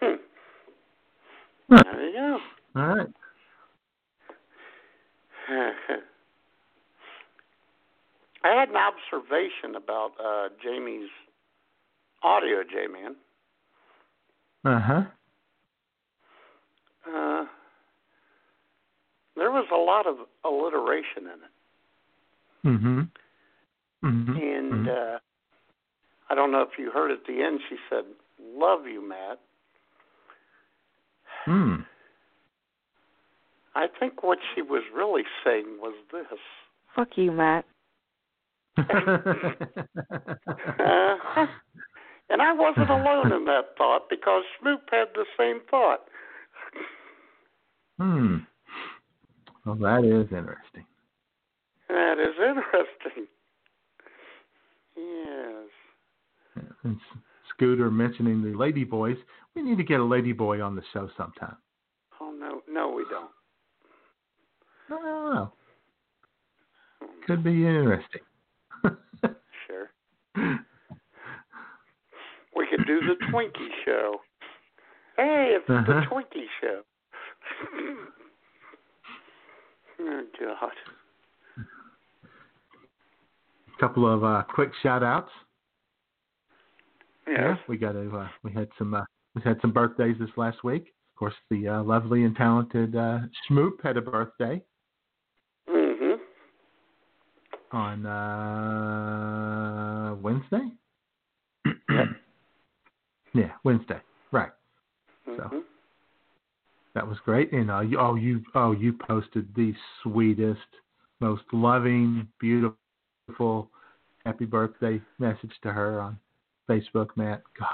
Hmm. There you go. All right. I had an observation about uh, Jamie's audio, J Man. Uh-huh. Uh There was a lot of alliteration in it, Mm-hmm. Mm-hmm. and uh, I don't know if you heard at the end. She said, "Love you, Matt." Hmm. I think what she was really saying was this. Fuck you, Matt. Uh, and I wasn't alone in that thought because Snoop had the same thought. hmm. Well, that is interesting. That is interesting. Yes. And Scooter mentioning the Lady Boys. We need to get a Lady Boy on the show sometime. Oh no, no, we don't. I don't know. Could be interesting. Sure. We could do the Twinkie show. Hey, it's Uh-huh. the Twinkie show. oh God. A couple of uh, quick shout outs. Yes. we got to. Uh, we had some. Uh, we had some birthdays this last week. Of course, the uh, lovely and talented uh, Schmoop had a birthday Mhm. On uh, Wednesday. yeah, Wednesday. Right. Mhm. That was great. And uh, you, oh, you oh you posted the sweetest most loving, beautiful, happy birthday message to her on Facebook, Matt. Gosh.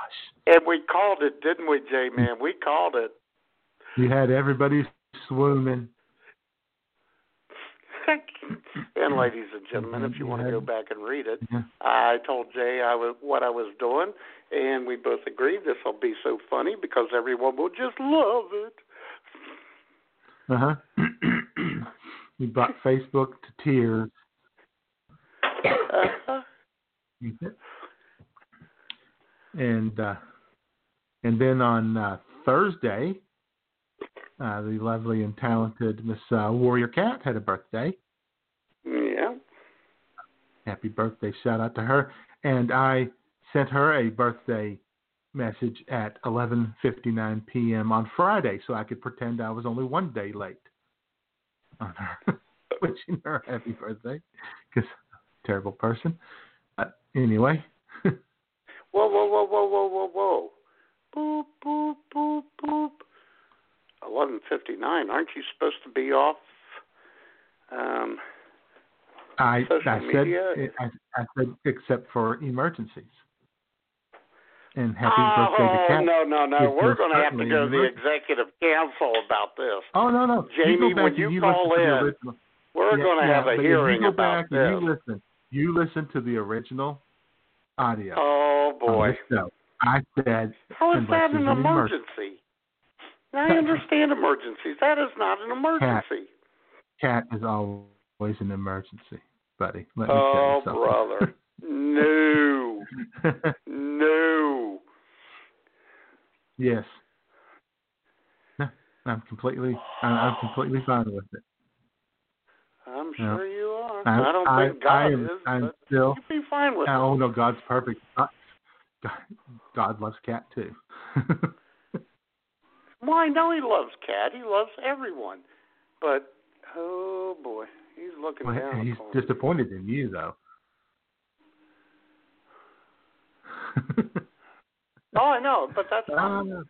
And we called it, didn't we, Jay? Man? We called it. You had everybody swooning. And ladies and gentlemen, if you want to go Mm-hmm. back and read it, I told Jay I was what I was doing, and we both agreed this will be so funny because everyone will just love it. Uh huh. you brought Facebook to tears. Uh-huh. And uh, and then on uh, Thursday, uh, the lovely and talented Miss uh, Warrior Cat had a birthday. Happy birthday! Shout out to her. And I sent her a birthday message at 11:59 p.m. on Friday, so I could pretend I was only one day late on her, wishing her happy birthday. Because terrible person. Uh, anyway, Whoa, whoa, whoa, whoa, whoa, whoa, whoa. Boop, boop, boop, boop. Eleven fifty nine. Aren't you supposed to be off? Um, I I said? I, I said except for emergencies. And happy oh birthday to Cat. no, no, no. We're going to have to go to the executive council about this. Oh no no, Jamie, you when you you call listen to the in. We're Yeah, going to yeah, have a hearing you go about back this. and you listen. You listen to the original audio. Oh boy. I said How is that an an emergency. emergency? I understand emergencies. That is not an emergency. Cat is always an emergency, buddy. Let me Oh, tell you oh, something. brother. No. No. yes. No, I'm completely. I'm, I'm completely fine with it. I'm sure you are. I, I don't I, think God I am, is, I'm still. you'd be fine with Oh it. no, God's perfect. God, God, God loves cat too. Well, I know he loves Cat. He loves everyone. But, oh, boy. He's looking Well, down He's disappointed in you though. Oh, I know, but that's Uh, fine. no,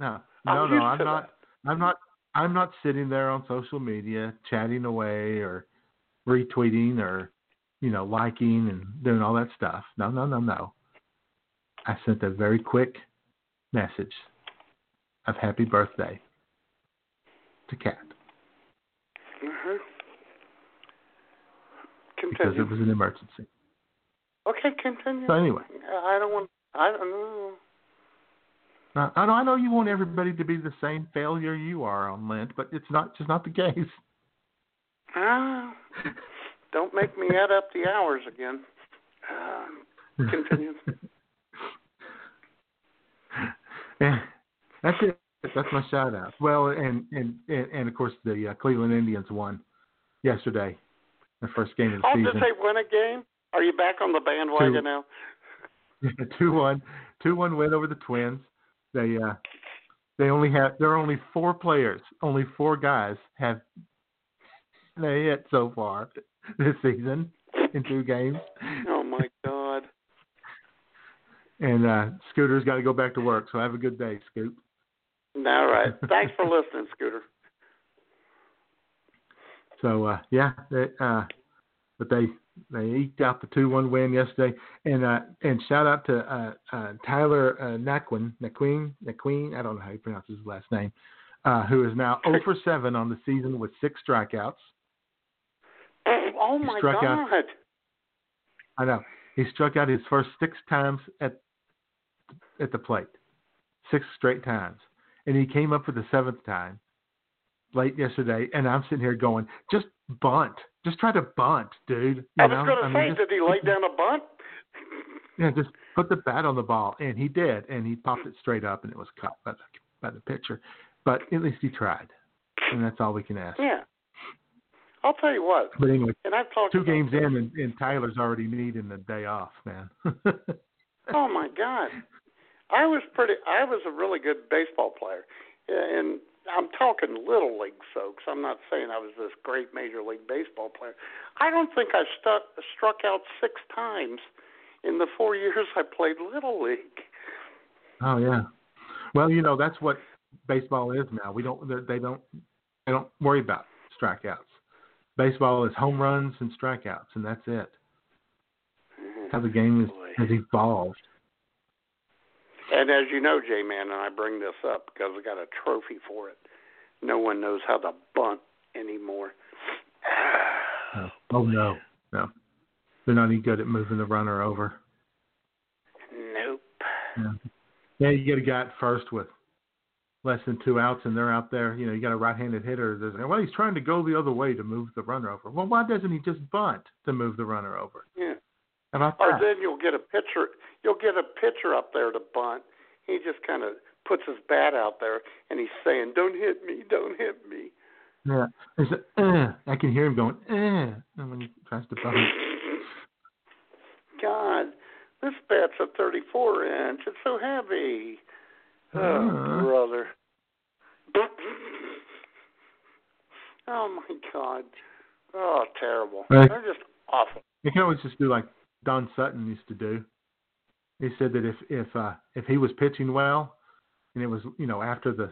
no, I'm no. I'm not. I'm not. I'm not sitting there on social media chatting away or retweeting or you know liking and doing all that stuff. No, no, no, no. I sent a very quick message of happy birthday to Cat Mhm. because it was an emergency. Okay, continue. So anyway, I don't want. I don't know. uh, I know I know you want everybody to be the same failure you are on Lent, but it's not just not the case. Ah, don't make me add up the hours again. Um, continue. Yeah, that's it. That's my shout out. Well, and and and, and of course the uh, Cleveland Indians won yesterday, the first game of the season. Oh, season. did they win a game? Are you back on the bandwagon Two. now? two one, two one win over the Twins. They uh, they only have there are only four players, only four guys have they hit so far this season in two games. Oh my God. And uh, Scooter's got to go back to work. So have a good day, Scoot. All right. Thanks for listening, Scooter. So uh, yeah, they, uh, but they they eked out the two one win yesterday, and uh, and shout out to uh, uh, Tyler uh, Naquin Naquin Naquin I don't know how you pronounce his last name, uh, who is now 0 for seven on the season with six strikeouts. Oh my God. out. I know he struck out his first six times at at the plate, six straight times, and he came up for the seventh time late yesterday. And I'm sitting here going, just bunt, just try to bunt, dude. You I was going to say, mean, did he lay down a bunt? Yeah, just put the bat on the ball, and he did, and he popped it straight up, and it was caught by the by the pitcher. But at least he tried, and that's all we can ask. Yeah. I'll tell you what. But anyway, And I've talked two games this. in, and, and Tyler's already needing the day off, man. Oh my God. I was pretty. I was a really good baseball player, and I'm talking little league folks. I'm not saying I was this great major league baseball player. I don't think I stuck struck out six times in the four years I played little league. oh yeah. Well, you know that's what baseball is now. We don't. They don't. They don't worry about strikeouts. baseball is home runs and strikeouts, and that's it. Mhm. How the game is, has evolved. And as you know, J Man, and I bring this up because I got a trophy for it. No one knows how to bunt anymore. Oh, oh no, no, they're not any good at moving the runner over. Nope. Yeah, yeah you get a guy at first with less than two outs, and they're out there. You know, you got a right-handed hitter. There's, well, he's trying to go the other way to move the runner over. Well, why doesn't he just bunt to move the runner over? Yeah. How about Or that? then you'll get a pitcher. You'll get a pitcher up there to bunt. He just kind of puts his bat out there, and he's saying, "Don't hit me, don't hit me." Yeah, there's a, uh, I can hear him going, uh, and when he tries to bunt. God, this bat's a 34 inch. It's so heavy. Oh, Uh. brother. Oh my God. Oh, terrible. Right. They're just awful. You can always just do like Don Sutton used to do. He said that if if uh, if he was pitching well, and it was you know after the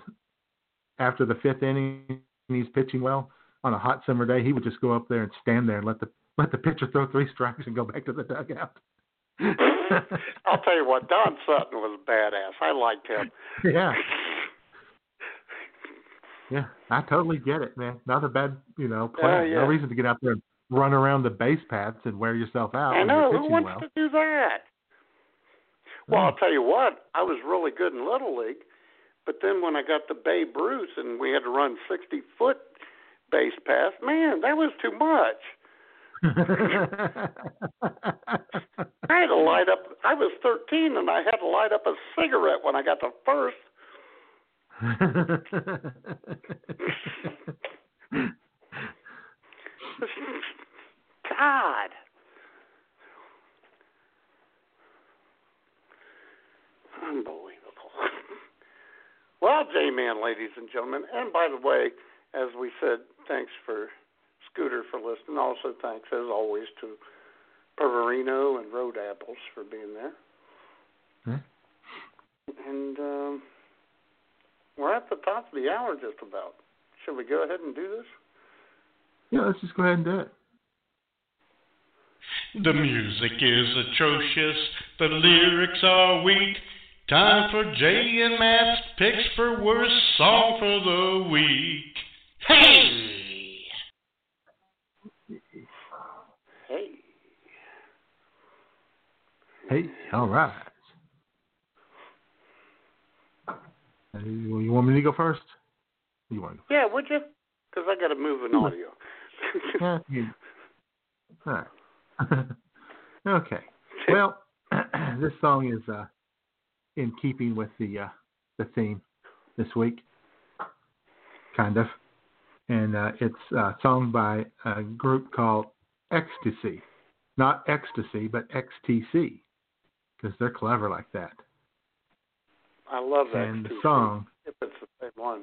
after the fifth inning he's pitching well on a hot summer day, he would just go up there and stand there and let the let the pitcher throw three strikes and go back to the dugout. I'll tell you what, Don Sutton was a badass. I liked him. yeah, yeah, I totally get it, man. Not a bad you know plan. Oh, yeah. No reason to get out there and run around the base paths and wear yourself out. I know. Who wants well. to do that? Well, I'll tell you what, I was really good in Little League, but then when I got to Babe Ruth and we had to run 60 foot base paths, man, that was too much. I had to light up. I was 13 and I had to light up a cigarette when I got to first. God. Unbelievable. well, J Man, ladies and gentlemen, and by the way, as we said, thanks for Scooter for listening. Also, thanks as always to Perverino and Road Apples for being there. Yeah. And um, we're at the top of the hour just about. Should we go ahead and do this? yeah, let's just go ahead and do it. The music is atrocious, the lyrics are weak. Time for Jay and Matt's picks for worst song for the week. Hey! Hey. Hey, all right. You you want me to go first? You want? Yeah, would you? Because I got to move an audio. Yeah. You, all right. okay. Well, this song is uh, in keeping with the uh, the theme this week, kind of, and uh, it's a song by a group called Ecstasy, not Ecstasy, but XTC, because they're clever like that. I love that. and the song If it's the same one.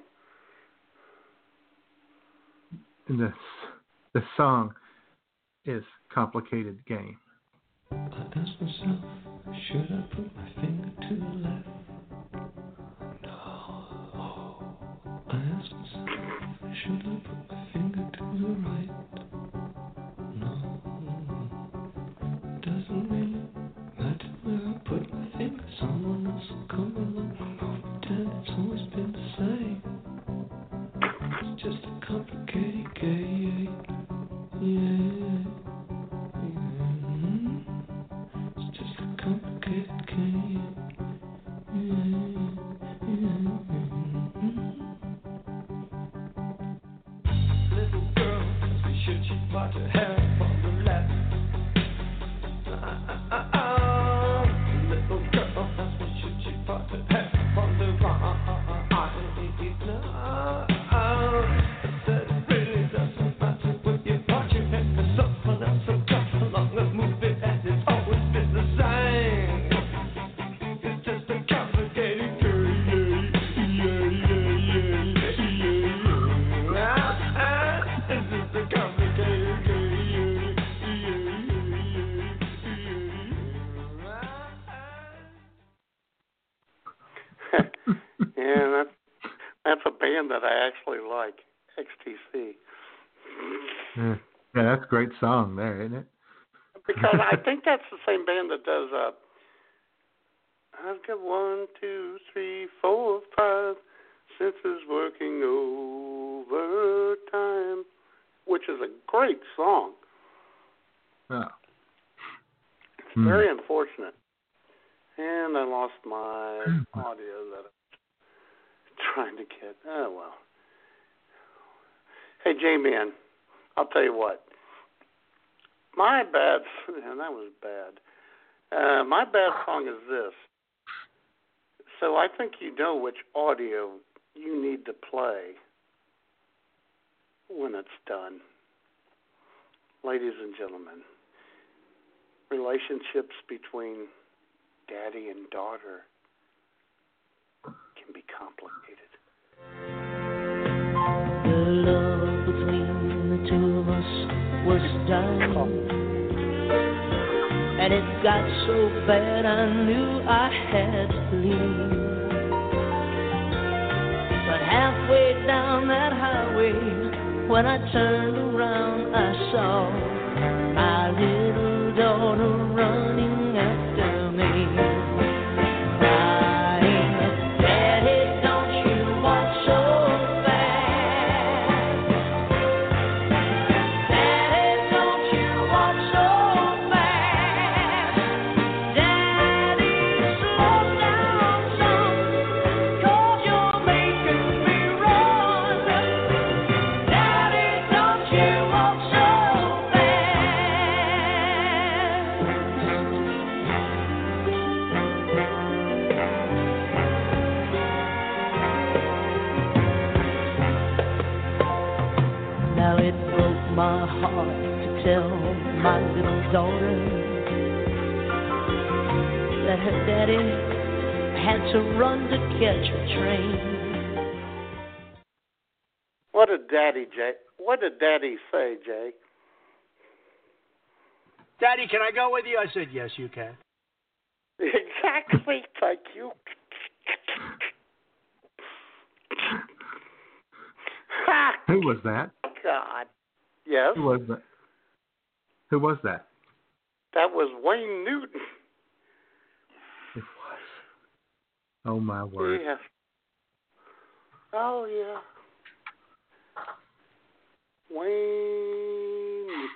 and the the song is "Complicated Game." I ask myself, should I put my finger to the left? That I actually like, XTC. Yeah, yeah that's a great song there, isn't it? because I think that's the same band that does. uh I've got one, two, three, four, five senses working overtime, which is a great song. Oh. It's Hmm. very unfortunate. And I lost my Hmm. audio that trying to get. Oh well. Hey J Man, I'll tell you what. My bad and that was bad. Uh my bad song is this. So I think you know which audio you need to play when it's done. Ladies and gentlemen, relationships between daddy and daughter can be complicated. The love between the two of us was dying. And it got so bad I knew I had to leave. But halfway down that highway, when I turned around, I saw to run to catch a train. What did Daddy Jay? What did Daddy say, Jay? Daddy, can I go with you? I said, yes, you can. Exactly. Thank you. Who was that? God. Yes, Who was that? Who was that? that was Wayne Newton. It was. Oh my word. Yeah. Oh yeah. Wayne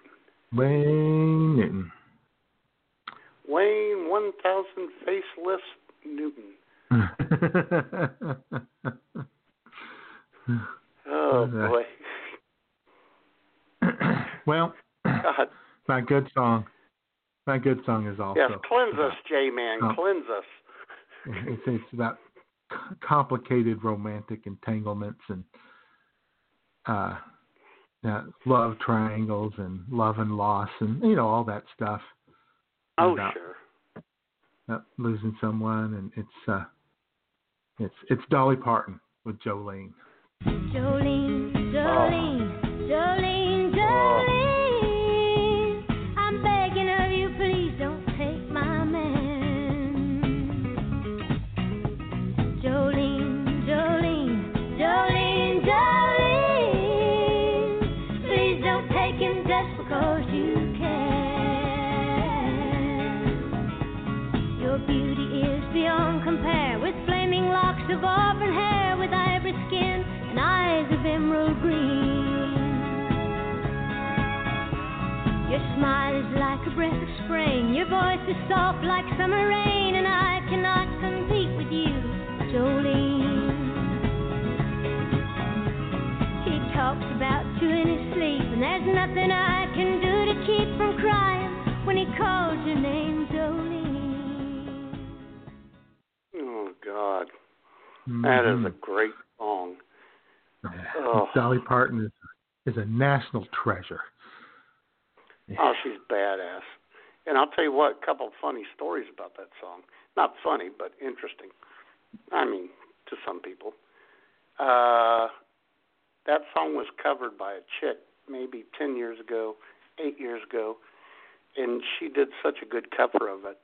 Wayne Newton. Wayne one thousand faceless Newton. Oh boy. well, God. my good song. My good song is also. Yes, cleanse us, J man, Oh. cleanse us. It's, it's about c- complicated romantic entanglements and uh, uh, love triangles and love and loss and you know all that stuff. Oh about sure. uh, losing someone and it's uh, it's it's Dolly Parton with Jolene. Jolene, Jolene, Jolene, smile is like a breath of spring, your voice is soft like summer rain, and I cannot compete with you, Jolene. He talks about you in his sleep, and there's nothing I can do to keep from crying when he calls your name, Jolene. Oh God. Mm-hmm. That is a great song. Yeah. Oh. Dolly Parton is is a national treasure. Oh, she's badass. And I'll tell you what, a couple of funny stories about that song. Not funny, but interesting. I mean, to some people. Uh, that song was covered by a chick maybe 10 years ago, 8 years ago, and she did such a good cover of it.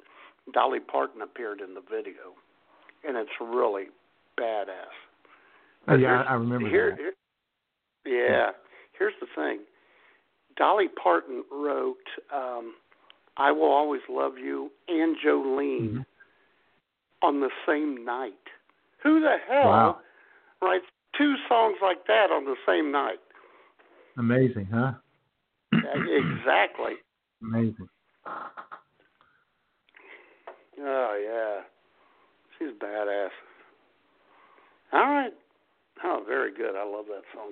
Dolly Parton appeared in the video, and it's really badass. Oh, yeah, here's- I, remember here, that. here- yeah. Here's the thing. Dolly Parton wrote um, "I Will Always Love You" and Jolene Mm-hmm. on the same night. Who the hell Wow. writes two songs like that on the same night? Amazing, huh? exactly. Amazing. Oh yeah, she's badass. All right. Oh, very good. I love that song.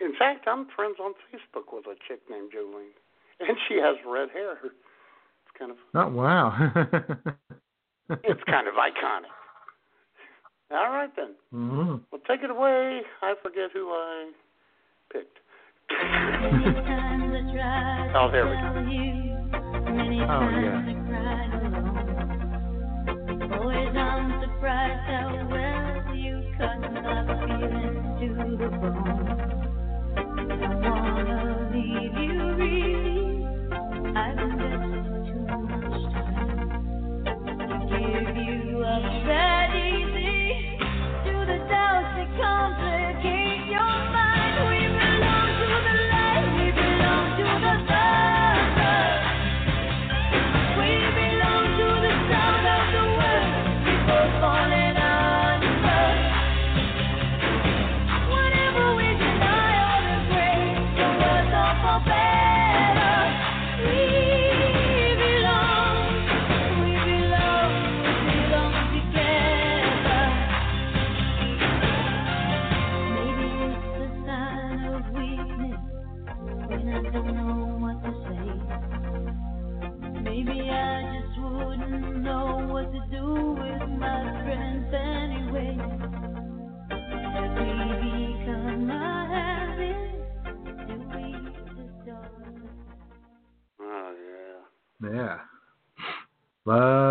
In fact, I'm friends on Facebook with a chick named Jolene, and she has red hair. It's kind of Oh wow. it's kind of iconic. All right then. hmm Well, take it away. I forget who I picked. oh, there we go. Oh yeah. Always I'm surprised how well you cut my feelings to the bone. Easy. To the doubts that complicate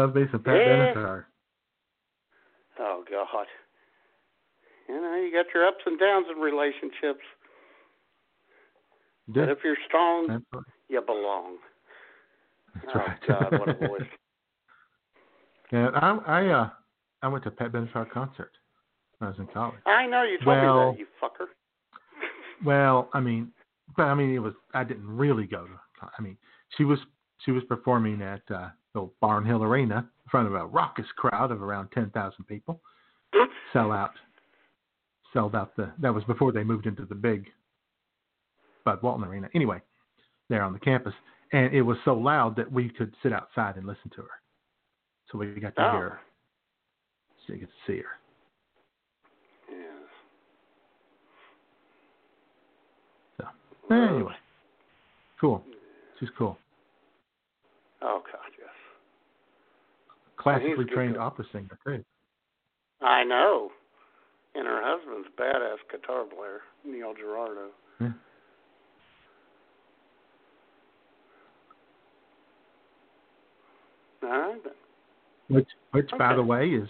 Love me some Pat Yeah. Benatar. Oh God. You know, you got your ups and downs in relationships, but if you're strong, you belong. That's oh right. God, what a voice! And I, I, uh, I went to a Pat Benatar concert when I was in college. I know you told Well- me that, you fucker. Well, I mean, but I mean, it was. I didn't really go to. I mean, she was she was performing at uh, the Barnhill Arena in front of a raucous crowd of around ten thousand people. Sell out. Sold out the. That was before they moved into the big Bud Walton Arena. Anyway, there on the campus, and it was so loud that we could sit outside and listen to her. So we got to Oh. hear her. So you get to see her. Yes. So anyway, cool. She's cool. Oh yes. Classically trained opera singer too. I know. And her husband's a badass guitar player, Neil Giraldo. Yeah. All right then. Which, which, by the way, is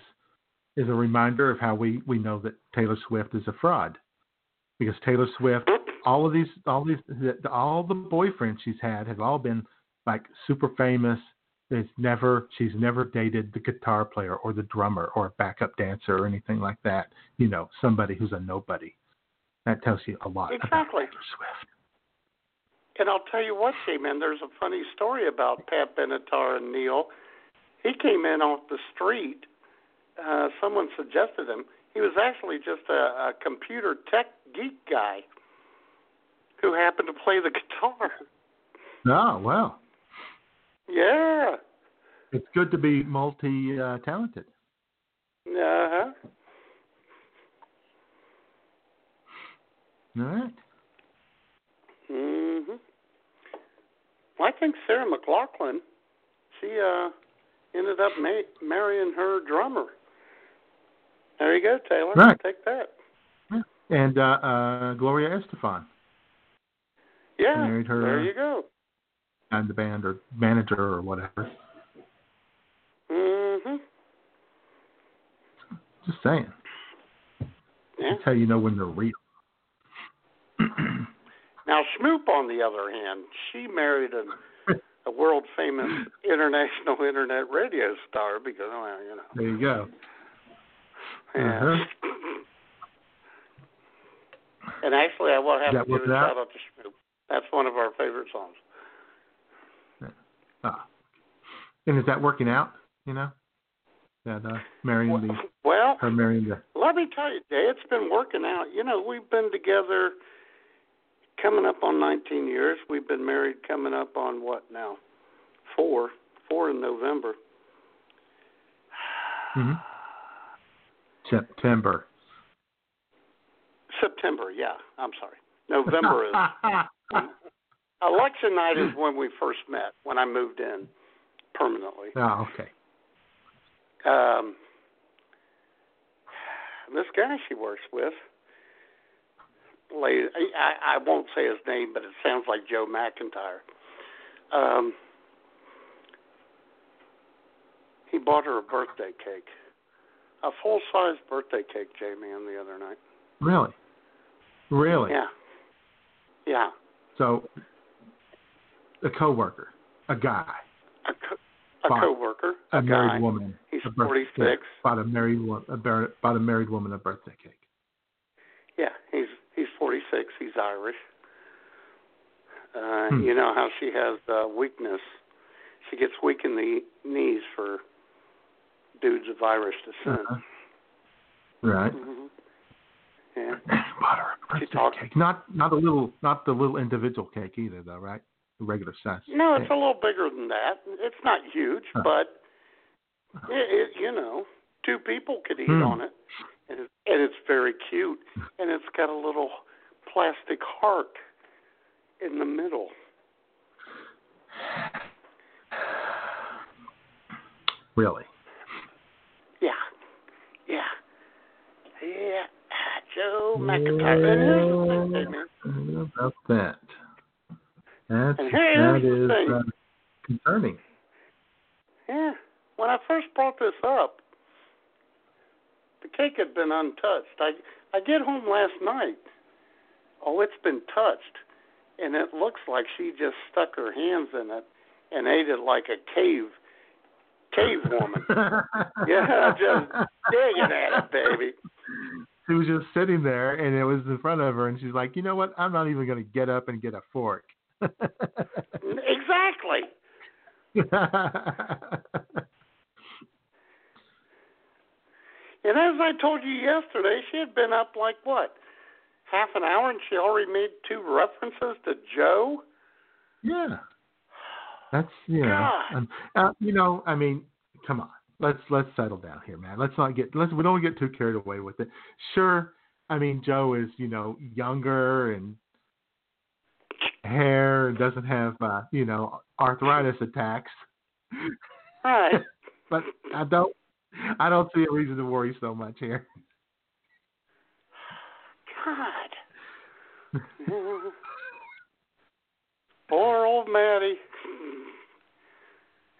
is a reminder of how we we know that Taylor Swift is a fraud, because Taylor Swift, all of these, all these, all the boyfriends she's had have all been like super famous. It's never, she's never dated the guitar player or the drummer or a backup dancer or anything like that. You know, somebody who's a nobody. That tells you a lot about Exactly. Taylor Swift. And I'll tell you what, J-Man, there's a funny story about Pat Benatar and Neil. He came in off the street. Uh, someone suggested him. He was actually just a, a computer tech geek guy who happened to play the guitar. Oh well, Yeah. it's good to be multi uh, talented. Uh huh. All right. Mhm. Well, I think Sarah McLachlan, she uh ended up ma- marrying her drummer. There you go, Taylor. Right. Take that. And uh, uh, Gloria Estefan Yeah. Married her, There you go. And the band or manager or whatever. Mhm. Just saying. Yeah. That's how you know when they're real. Now Schmoop, on the other hand, she married a a world famous international internet radio star because well, you know. There you go. Yeah. Uh-huh. And actually, I will have That to give a shout out to Schmoop. That's one of our favorite songs. Ah. And is that working out? You know, that uh, marrying the Well, her marrying the let me tell you, Jay, it's been working out. You know, we've been together coming up on 19 years. We've been married coming up on what now? Four. Four in November. hmm September. September, yeah. I'm sorry. November is. Election night is when we first met, when I moved in permanently. oh, okay. Um, this guy she works with, lady, I, I won't say his name, but it sounds like Joe McIntyre. Um, he bought her a birthday cake, a full size birthday cake, Jamie, on the other night. Really? Really? Yeah. Yeah. So, a coworker, a guy, A, co- a coworker, a, a married guy. woman, He's a 46. yeah, bought a married woman, a bar- bought a married woman a birthday cake. Yeah, he's he's 46. He's Irish. Uh, Hmm. You know how she has uh, weakness. She gets weak in the knees for dudes of Irish descent. Uh-huh. Right. hmm Yeah. a She birthday talked- cake. Not not a little, not the little individual cake either, though, right? The regular size. No, it's a little bigger than that. It's not huge, Huh. but it, it, you know, two people could eat Hmm. on it, and it, and it's very cute, and it's got a little plastic heart in the middle. Really. Yeah, yeah, yeah. Ah, Joe McIntyre. And here's the thing, man. How about that? That's And that is uh, concerning. Yeah. When I first brought this up, the cake had been untouched. I I get home last night. Oh, it's been touched, and it looks like she just stuck her hands in it and ate it like a cave cave woman. yeah, just digging at it, baby. She was just sitting there, and it was in front of her, and she's like, "You know what? I'm not even going to get up and get a fork." Exactly. And as I told you yesterday, she had been up like what, half an hour, and she already made two references to Joe. yeah. That's yeah. know, God. um, uh, you know. I mean, come on. Let's let's settle down here, man. Let's not get let's we don't get too carried away with it. Sure, I mean Joe is you know younger and hair and doesn't have uh, you know arthritis attacks, Right. but I don't I don't see a reason to worry so much here. God. Poor old Maddie.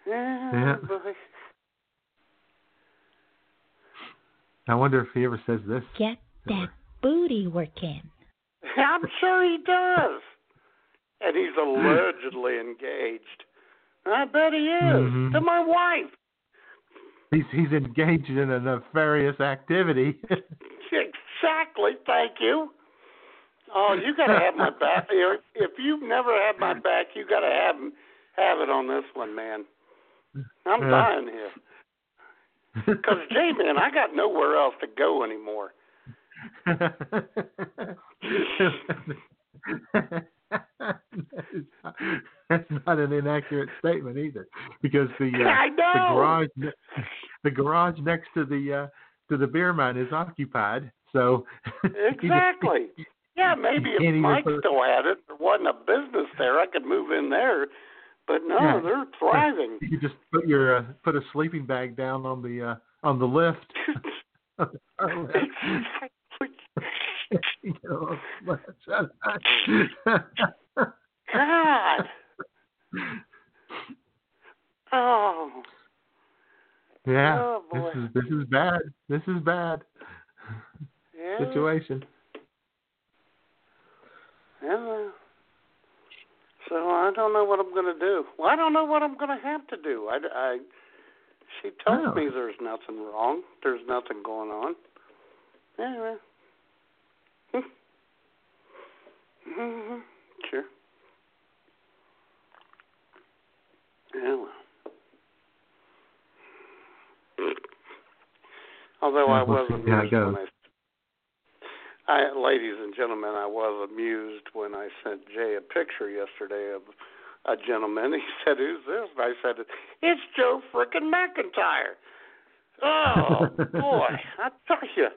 Yeah, Yeah. boy. I wonder if he ever says this. Get that booty working. I'm sure he does. And he's allegedly engaged. I bet he is. Mhm. To my wife. He's he's engaged in a nefarious activity. Exactly. Thank you. Oh, you got to have my back. If you've never had my back, you got to have have it on this one, man. I'm Yeah. dying here. Because, Jay, man, I got nowhere else to go anymore. Not an inaccurate statement either, because the uh, the garage the garage next to the uh, to the beer mine is occupied. So just- Exactly. Yeah, maybe if Mike put- still had it, there wasn't a business there, I could move in there. But no, Yeah. they're thriving. you could just put your uh, put a sleeping bag down on the uh, on the lift. You know, shut up. God. Oh, Yeah, Oh, this is this is bad. This is bad yeah. situation. Yeah. So I don't know what I'm going to do. Well, I don't know what I'm going to have to do. I, I she tells Oh. me there's nothing wrong. There's nothing going on. Anyway. hmm Yeah. Although yeah, I we'll was amused when I, I, ladies and gentlemen, I was amused when I sent Jay a picture yesterday of a gentleman. He said, "Who's this?" And I said, "It's Joe frickin' McIntyre." Oh boy, I tell you.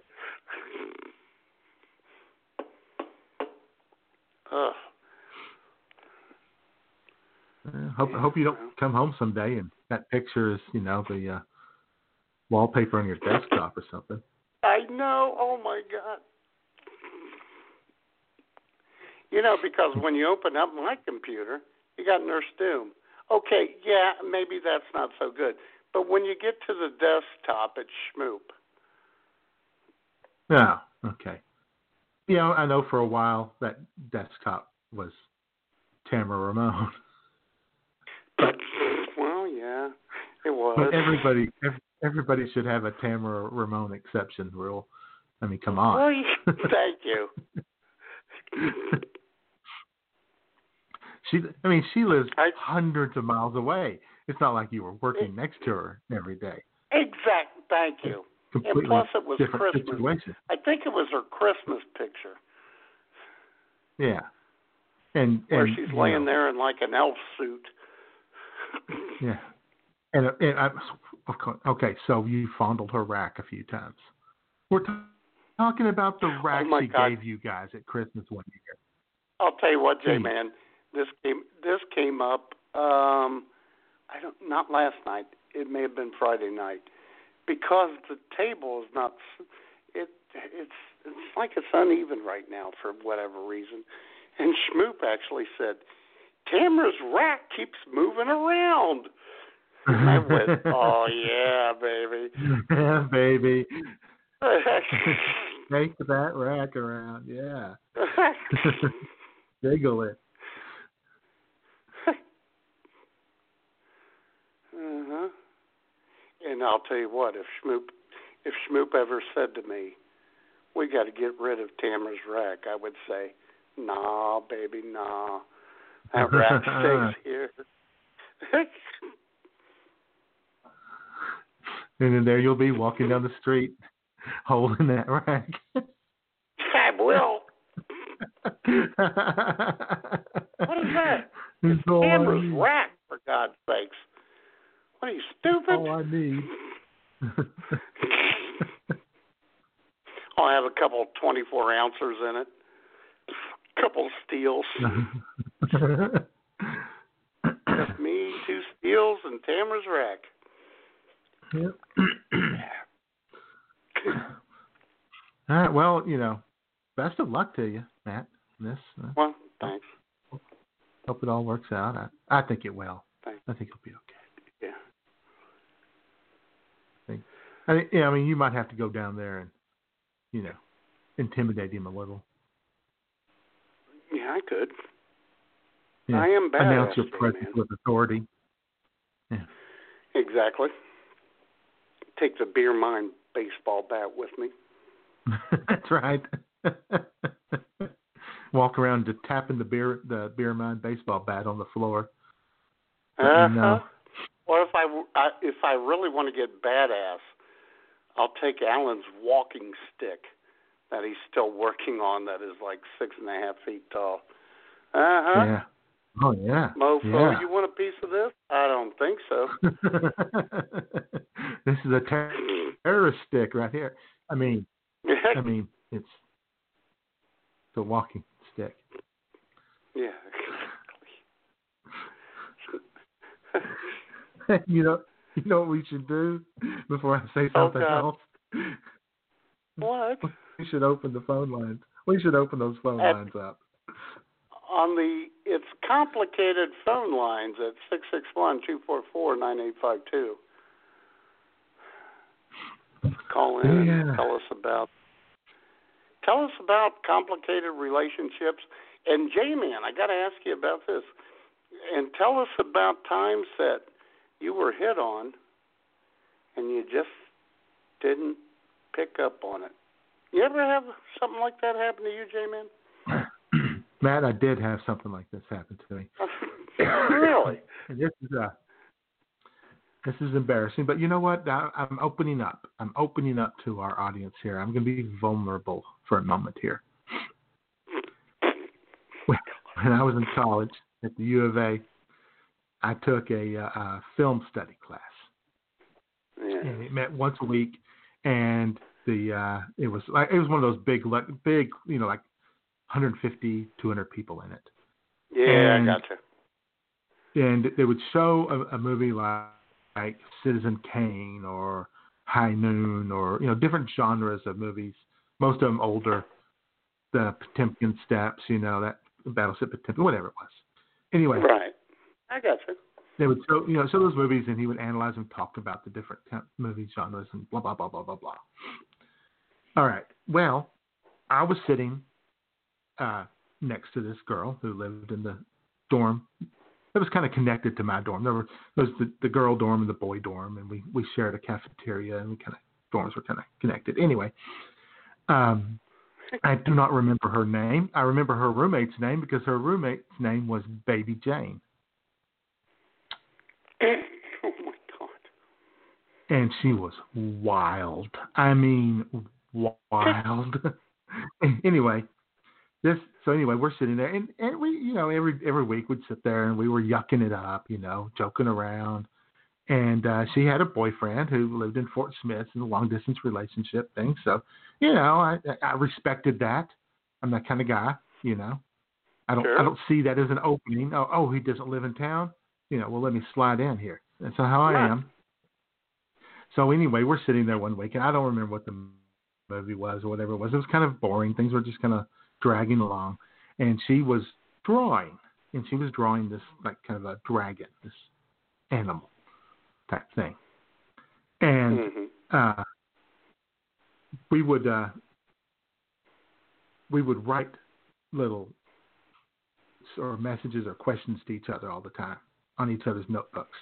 Ugh. Yeah, hope I hope you don't come home someday and that picture is you know the uh, wallpaper on your desktop or something. I know. Oh my God. You know, because when you open up my computer, you got Nurse Doom. Okay, yeah, maybe that's not so good. But when you get to the desktop, it's Schmoop. No, okay. Yeah, I know for a while that desktop was Tamara Ramon, Well, yeah, it was. but everybody everybody should have a Tamara Ramon exception rule. I mean, come on. Well, thank you. She, I mean, she lives hundreds of miles away. It's not like you were working next to her every day. Exact. Thank you. And plus, it was Christmas. situation. I think it was her Christmas picture Yeah, and where and she's laying know, there in like an elf suit. Yeah, and and I, of course, okay. So you fondled her rack a few times. We're t- talking about the rack Oh she God. gave you guys at Christmas one year. I'll tell you what, Jay man, this came this came up. Um, I don't not last night. It may have been Friday night because the table is not. It it's it's like it's uneven right now for whatever reason. And Schmoop actually said, "Tamara's rack keeps moving around." And I went, "Oh yeah, baby." yeah, baby. Take that rack around. Yeah. Jiggle it. Uh-huh. And I'll tell you what, if Schmoop if Schmoop ever said to me, We gotta get rid of Tamara's rack, I would say, Nah, baby, nah. That rack stays here. And then there you'll be walking down the street holding that rack. I will. What is that? It's all rack, for God's sakes. What are you, stupid? All I need. I'll have a couple twenty four ounces in it. a couple steels. Just me, two steels, and Tamara's rack. Yep. All right. Well, you know, best of luck to you, Matt. This. Uh, Well, thanks. hope it all works out. I, I think it will. Thanks. I think it'll be okay. Yeah. I think. I mean, yeah. I mean, you might have to go down there and, you know, intimidate him a little. Yeah, I could. Yeah. I am Announce your presence man. with authority. Exactly. Take the beer mine baseball bat with me. That's right. Walk around just tapping the beer the beer mine baseball bat on the floor. Uh me huh. know. Or if I, I if I really want to get badass, I'll take Alan's walking stick that he's still working on. That is like six and a half feet tall. Uh huh. Yeah. Oh yeah. Mofo, yeah. you want a piece of this? I don't think so. this is a ter- terrorist stick right here. I mean, I mean, it's the walking stick. yeah. you know, you know what we should do before I say Oh, something else. What? We should open the phone lines. We should open those phone At- lines up. On the it's complicated phone lines at six six one two four four nine eight five two. Call in and Yeah. tell us about tell us about complicated relationships. And J Man, I gotta ask you about this. And tell us about times that you were hit on and you just didn't pick up on it. You ever have something like that happen to you, J Man? Matt, I did have something like this happen to me. really? This is uh This is embarrassing, but you know what? I, I'm opening up. I'm opening up to our audience here. I'm going to be vulnerable for a moment here. When I was in college at the U of A, I took a, uh, a film study class. Yeah. and it met once a week and the uh it was like it was one of those big like big you know like 150 200 people in it Yeah, And- I gotcha. and they would show a, a movie like, like Citizen Kane or High Noon or you know different genres of movies most of them older the Potemkin Steps you know that Battleship Potemkin whatever it was anyway Right. I gotcha. they would show you know show those movies and he would analyze and talk about the different movie genres and blah blah blah blah blah blah. All right. Well, I was sitting uh, next to this girl who lived in the dorm. It was kind of connected to my dorm. There were there was the, the girl dorm and the boy dorm, and we we shared a cafeteria, and we kind of dorms were kind of connected. Anyway, um, I do not remember her name. I remember her roommate's name because her roommate's name was Baby Jane. oh my god. and she was wild. I mean, wild. anyway, this. So anyway, we're sitting there, and and we, you know, every every week we'd sit there and we were yucking it up, you know, joking around. And uh, she had a boyfriend who lived in Fort Smith in a long distance relationship thing. So, you know, I I respected that. I'm that kind of guy, you know. I don't Sure. I don't see that as an opening. Oh, oh, he doesn't live in town. You know, well, let me slide in here. That's how I am. So anyway, we're sitting there one week, and I don't remember what the movie was or whatever it was. It was kind of boring. Things were just kind of dragging along, and she was drawing, and she was drawing this like kind of a dragon, this animal type thing, and Mhm. uh, we would uh, we would write little or messages or questions to each other all the time on each other's notebooks,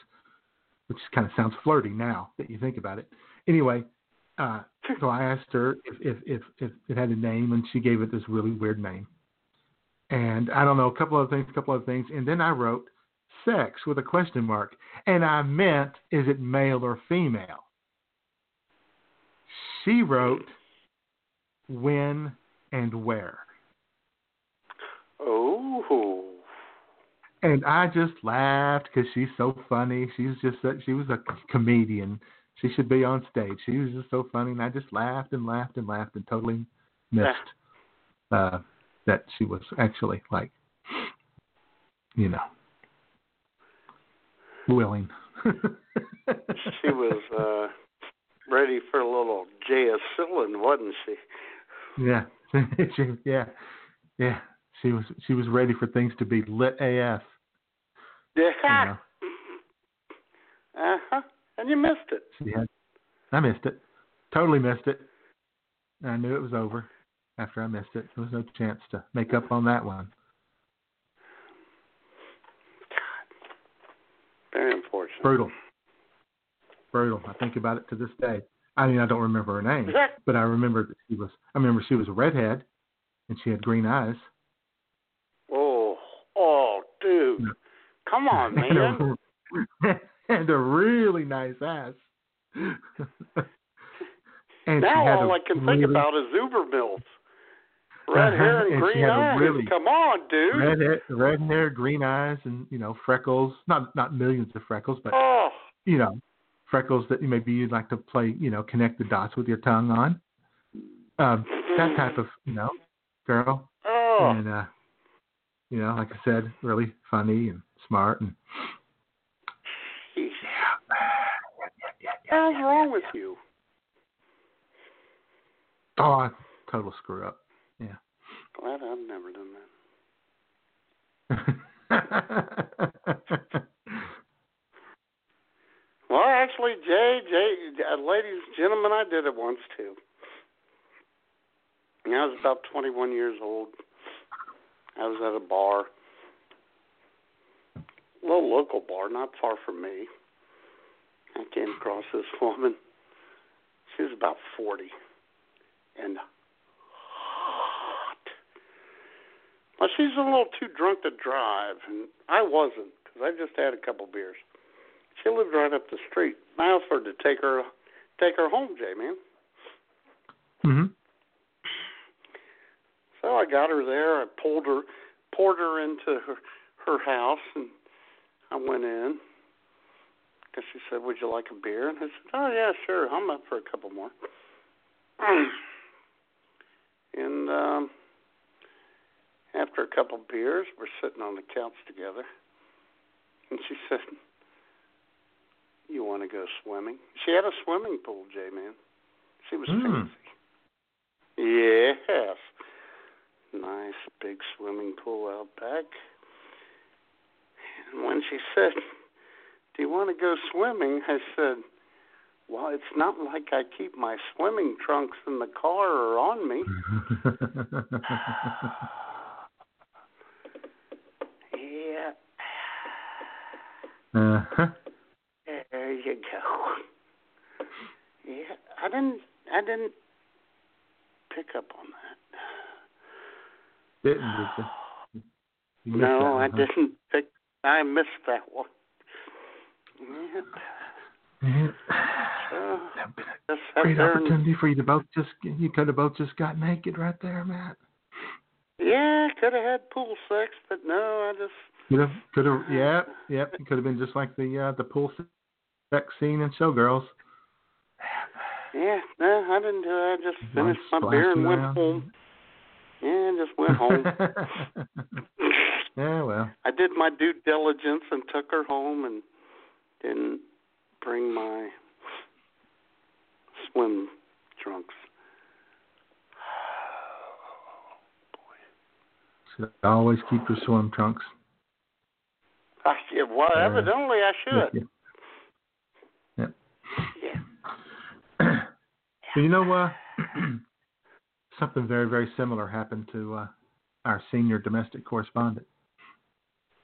which kind of sounds flirty now that you think about it. Anyway, uh, so I asked her if, if if if it had a name, and she gave it this really weird name. And I don't know, a couple of things, a couple of things, and then I wrote sex with a question mark, and I meant is it male or female? She wrote when and where. Oh. And I just laughed because she's so funny. She's just a, she was a comedian. She should be on stage. She was just so funny, and I just laughed and laughed and laughed and totally missed uh, that she was actually like, you know, willing. She was uh ready for a little Jayacillin, wasn't she? yeah, she, yeah, yeah. She was she was ready for things to be lit AF. Yeah. You know, Uh huh. And you missed it. had. I missed it. Totally missed it. I knew it was over after I missed it. There was no chance to make up on that one. God. Very unfortunate. Brutal. Brutal. I think about it to this day. I mean, I don't remember her name, but I remember that she was. I remember she was a redhead, and she had green eyes. Oh, oh, dude. Come on, man. and a really nice ass. and now all I can really, think about is Uber Mills. Red Uh-huh, hair and, and green eyes. really Come on, dude. red hair, red hair, green eyes, and you know freckles. Not not millions of freckles, but Oh, you know freckles that maybe you'd like to play. You know, connect the dots with your tongue on. Um, that type of you know girl, oh. and uh, you know, like I said, really funny and smart and What's wrong with you? oh, I total screw up. Yeah. Glad I've never done that. Well, actually, Jay, Jay, uh, ladies, and gentlemen, I did it once too. And I was about 21 years old. I was at a bar, a little local bar, not far from me. I came across this woman. She was about 40 and hot. Well, she's a little too drunk to drive, and I wasn't because I just had a couple beers. She lived right up the street. I offered to take her take her home, J man. hmm So I got her there. I pulled her, poured her into her her house, and I went in. Cause she said, "Would you like a beer?" And I said, "Oh yeah, sure. I'm up for a couple more." and um, after a couple beers, we're sitting on the couch together, and she said, "You want to go swimming?" She had a swimming pool, J man. She was Mm. fancy. Yes. Nice big swimming pool out back. And when she said, Do you want to go swimming? I said, Well, it's not like I keep my swimming trunks in the car or on me. Yeah, uh-huh. there you go. Yeah, I didn't I didn't pick up on that. Didn't did you? You no, that I huh? didn't pick I missed that one. Yeah. Yeah. Just a sat great opportunity for you to both just you could have both just got naked right there, Matt. Yeah, could have had pool sex, but no, I just Could have, could have, yeah, yep. It could have been just like the uh, the pool sex scene in Showgirls. yeah, no, I didn't do it. I just One finished my beer and splashing went around. home. Yeah, just went home. yeah, well, I did my due diligence and took her home and didn't bring my swim trunks. should always keep your swim trunks. I, yeah, well, Uh, evidently I should. Yeah. Yeah. Well, you know, uh, something very, very similar happened to uh, our senior domestic correspondent,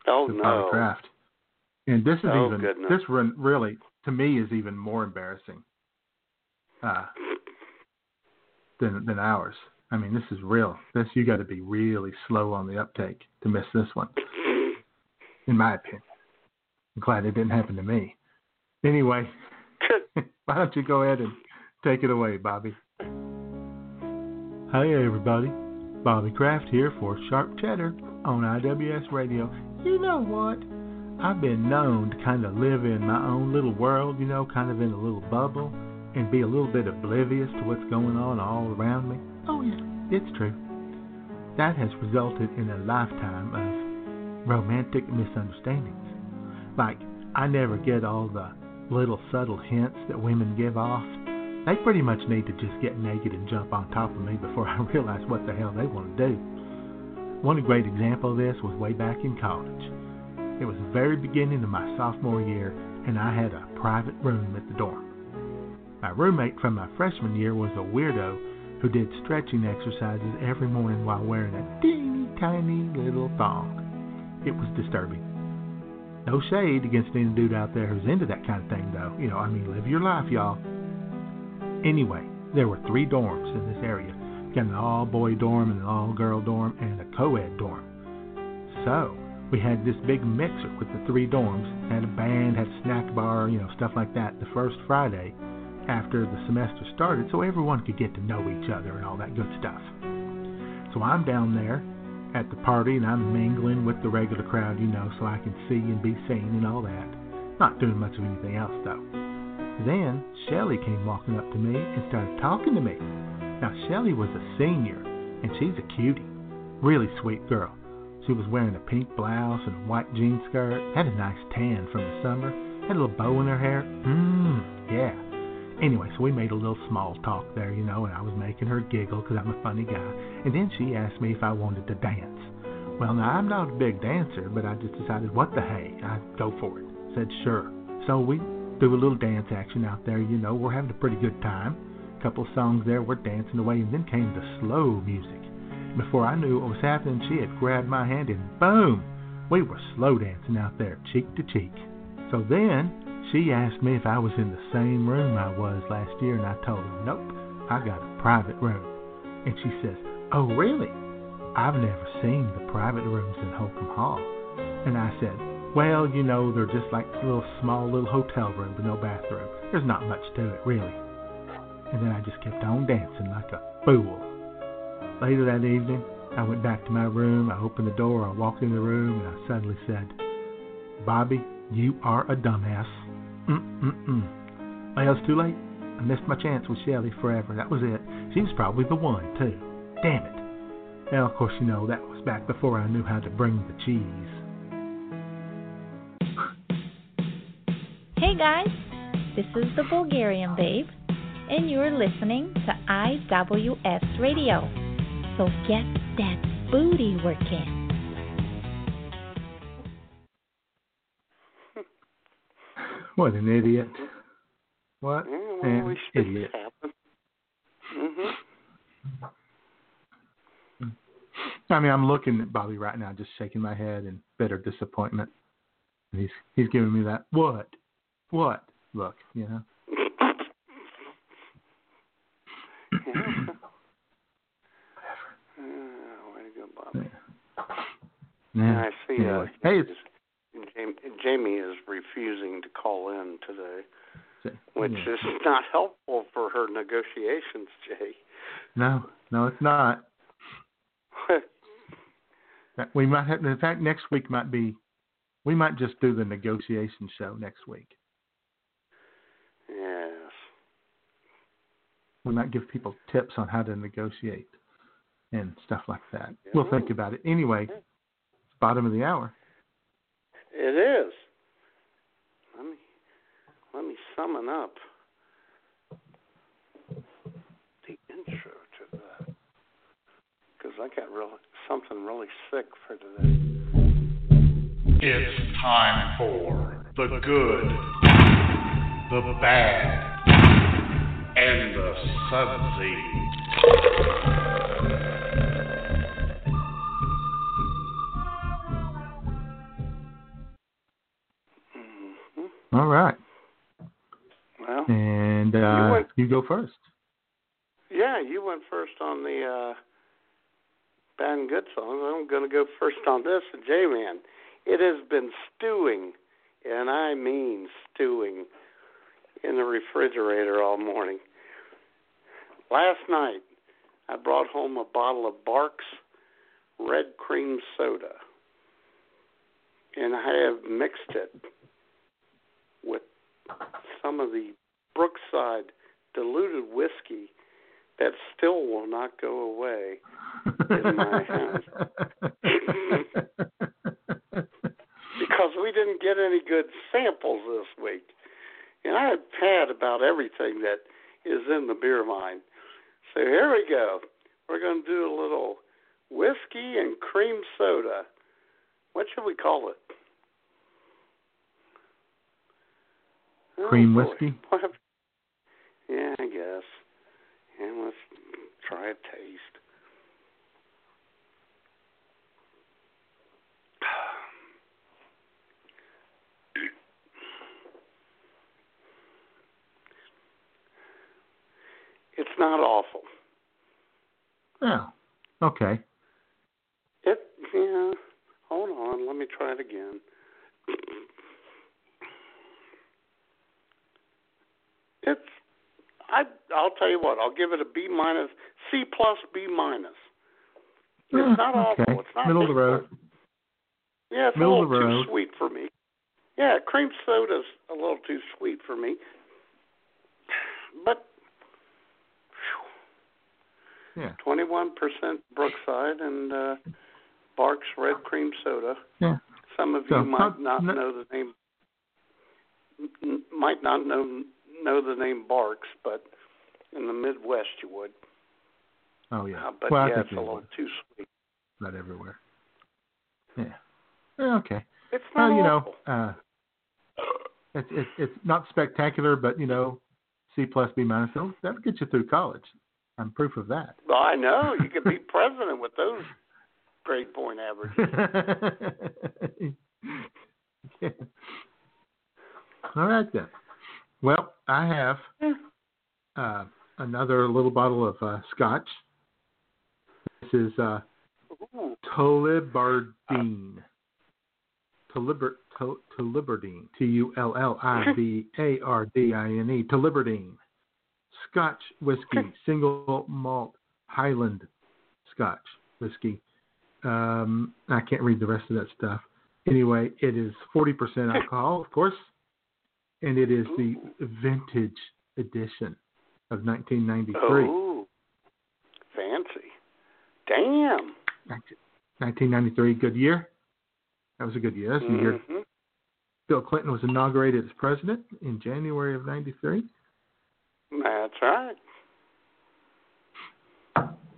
Oh no. Kraft. And this is Oh, even goodness. this re- really to me is even more embarrassing uh, than than ours. I mean, this is real. This you got to be really slow on the uptake to miss this one, in my opinion. I'm glad it didn't happen to me. Anyway, why don't you go ahead and take it away, Bobby? Hi, everybody. Bobby Kraft here for Sharp Cheddar on IWS Radio. You know what? I've been known to kind of live in my own little world, you know, kind of in a little bubble, and be a little bit oblivious to what's going on all around me. Oh, yeah, it's true. That has resulted in a lifetime of romantic misunderstandings. Like, I never get all the little subtle hints that women give off. They pretty much need to just get naked and jump on top of me before I realize what the hell they want to do. One great example of this was way back in college. It was the very beginning of my sophomore year, and I had a private room at the dorm. My roommate from my freshman year was a weirdo who did stretching exercises every morning while wearing a teeny tiny little thong. It was disturbing. No shade against any dude out there who's into that kind of thing, though. You know, I mean, live your life, y'all. Anyway, there were three dorms in this area. Got an all boy dorm and an all girl dorm and a co ed dorm. So, we had this big mixer with the three dorms, had a band, had a snack bar, you know, stuff like that the first Friday after the semester started so everyone could get to know each other and all that good stuff. So I'm down there at the party and I'm mingling with the regular crowd, you know, so I can see and be seen and all that. Not doing much of anything else though. Then Shelly came walking up to me and started talking to me. Now Shelly was a senior and she's a cutie. Really sweet girl. She was wearing a pink blouse and a white jean skirt, had a nice tan from the summer, had a little bow in her hair. Mmm, yeah. Anyway, so we made a little small talk there, you know, and I was making her giggle because I'm a funny guy. And then she asked me if I wanted to dance. Well, now I'm not a big dancer, but I just decided, what the hey, I'd go for it. Said sure. So we do a little dance action out there, you know, we're having a pretty good time. A couple songs there, we're dancing away, and then came the slow music. Before I knew what was happening, she had grabbed my hand and boom, we were slow dancing out there, cheek to cheek. So then she asked me if I was in the same room I was last year, and I told her, nope, I got a private room. And she says, oh, really? I've never seen the private rooms in Holcombe Hall. And I said, Well, you know, they're just like little small little hotel room with no bathroom. There's not much to it, really. And then I just kept on dancing like a fool. Later that evening, I went back to my room. I opened the door. I walked in the room, and I suddenly said, Bobby, you are a dumbass. Mm-mm-mm. Well, it's too late. I missed my chance with Shelley forever. That was it. She was probably the one, too. Damn it. Now, of course, you know, that was back before I knew how to bring the cheese. Hey guys, this is the Bulgarian Babe, and you're listening to IWS Radio. So get that booty working. What an idiot. What Yeah, well, an idiot. happen. Mhm. I mean, I'm looking at Bobby right now, just shaking my head in bitter disappointment. And he's he's giving me that what, what look, you know. Oh, way to go, Bobby. Yeah. I see. Uh, Hey, Jamie, is refusing to call in today, which is not helpful for her negotiations, Jay. no, no, it's not. We might have. In fact, next week might be. We might just do the negotiation show next week. yes. We might give people tips on how to negotiate and stuff like that. We'll mm-hmm. think about it. Anyway, mm-hmm. it's bottom of the hour. It is. Let me let me summon up the intro to that because I got real something really sick for today. It's time for the good, the bad, and the sudsy. All right. Well, And uh, You went- you go first. yeah, you went first on the uh, bad and good songs. I'm going to go first on this. J Man, it has been stewing, and I mean stewing, in the refrigerator all morning. Last night, I brought home a bottle of Barq's Red Cream Soda, and I have mixed it with some of the Brookside diluted whiskey that still will not go away in my house because we didn't get any good samples this week. And I have had about everything that is in the beer line. So here we go. We're going to do a little whiskey and cream soda. What should we call it? Cream boy. whiskey? Yeah, I guess. And let's try a taste. It's not awful. Oh, okay. It yeah. Hold on, let me try it again. It's I I'll tell you what, I'll give it a B minus C plus B minus. It's Yeah, not awful. okay. It's not Middle of the road. Yeah, it's Middle a little too sweet for me. Yeah, cream soda's a little too sweet for me. But Yeah. twenty one percent Brookside and uh Barq's red cream soda. Yeah. Some of So, you might not- not know the name might not know know the name Barq's, but in the Midwest you would. Oh yeah. Uh, but well, yeah, it's a little would. too sweet. Not everywhere. Yeah. Okay. It's not Well, you know, uh, it's it's it's not spectacular, but you know, C plus B minus that'll, that'll get you through college. I'm proof of that. Well, I know you could be president with those grade point averages. Yeah. All right then. Well, I have uh, another little bottle of uh, scotch. This is uh, Ooh. Tullibardine. Tullibard, to, Tullibardine, T U L L I B A R D I N E, Tullibardine. Scotch whiskey, single malt Highland Scotch whiskey. Um, I can't read the rest of that stuff. Anyway, it is 40% alcohol, of course, and it is the vintage edition of 1993. Oh, fancy. Damn. 1993, good year. That was a good year. That's the year. Bill Clinton was inaugurated as president in January of 93. That's right.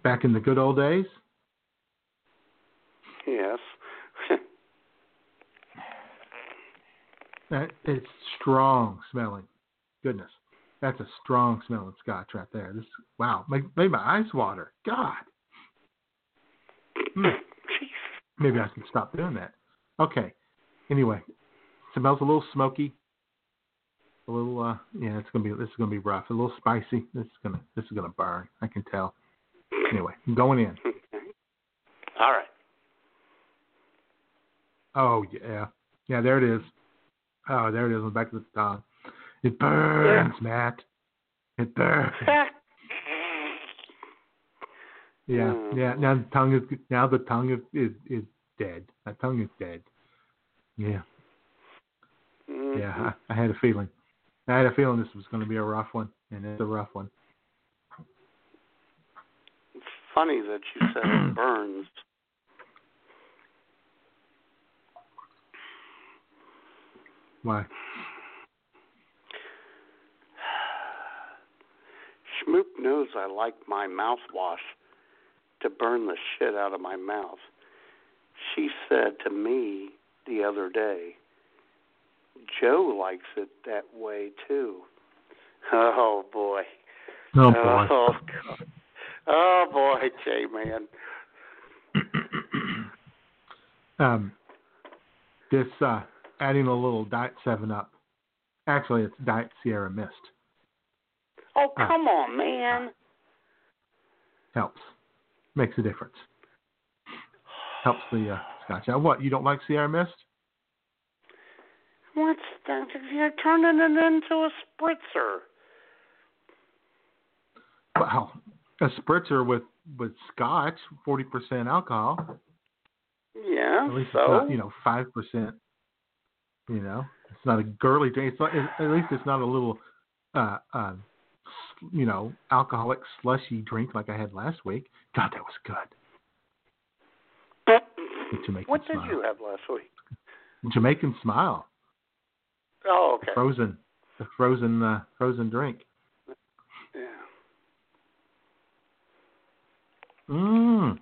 Back in the good old days. Yes. That it's strong smelling. Goodness, that's a strong smelling scotch right there. This wow, make, made my eyes water. God. Hmm. Maybe I can stop doing that. Okay. Anyway, smells a little smoky. A little uh yeah, it's gonna be this is gonna be rough. A little spicy. This is gonna this is gonna burn. I can tell. Anyway, I'm going in. All right. Oh yeah. Yeah, there it is. Oh, there it is the back of the tongue. It burns, Matt. It burns. Yeah, yeah. Now the tongue is now the tongue is is, is dead. My tongue is dead. Yeah, Mm-hmm. yeah. I, I had a feeling. I had a feeling this was going to be a rough one, and it's a rough one. It's funny that you said it burns. Why? Schmoop knows I like my mouthwash to burn the shit out of my mouth. She said to me the other day, Joe likes it that way too. Oh boy. Oh, boy. Oh, God. oh boy, J man. Um, this uh, adding a little Diet Seven Up. Actually, it's Diet Sierra Mist. Oh Ah. come on, man. Helps. Makes a difference. Helps the uh, scotch. Now, what? You don't like Sierra Mist? What's that? You're turning it into a spritzer. Wow. A spritzer with with scotch, forty percent alcohol. Yeah. At least so not, you know, five percent. You know, it's not a girly drink. It's not, at least it's not a little, uh, uh, you know, alcoholic slushy drink like I had last week. God, that was good. Jamaican what did smile. you have last week? Jamaican smile, Oh, okay. frozen, the frozen, uh, frozen drink. Yeah. Mmm.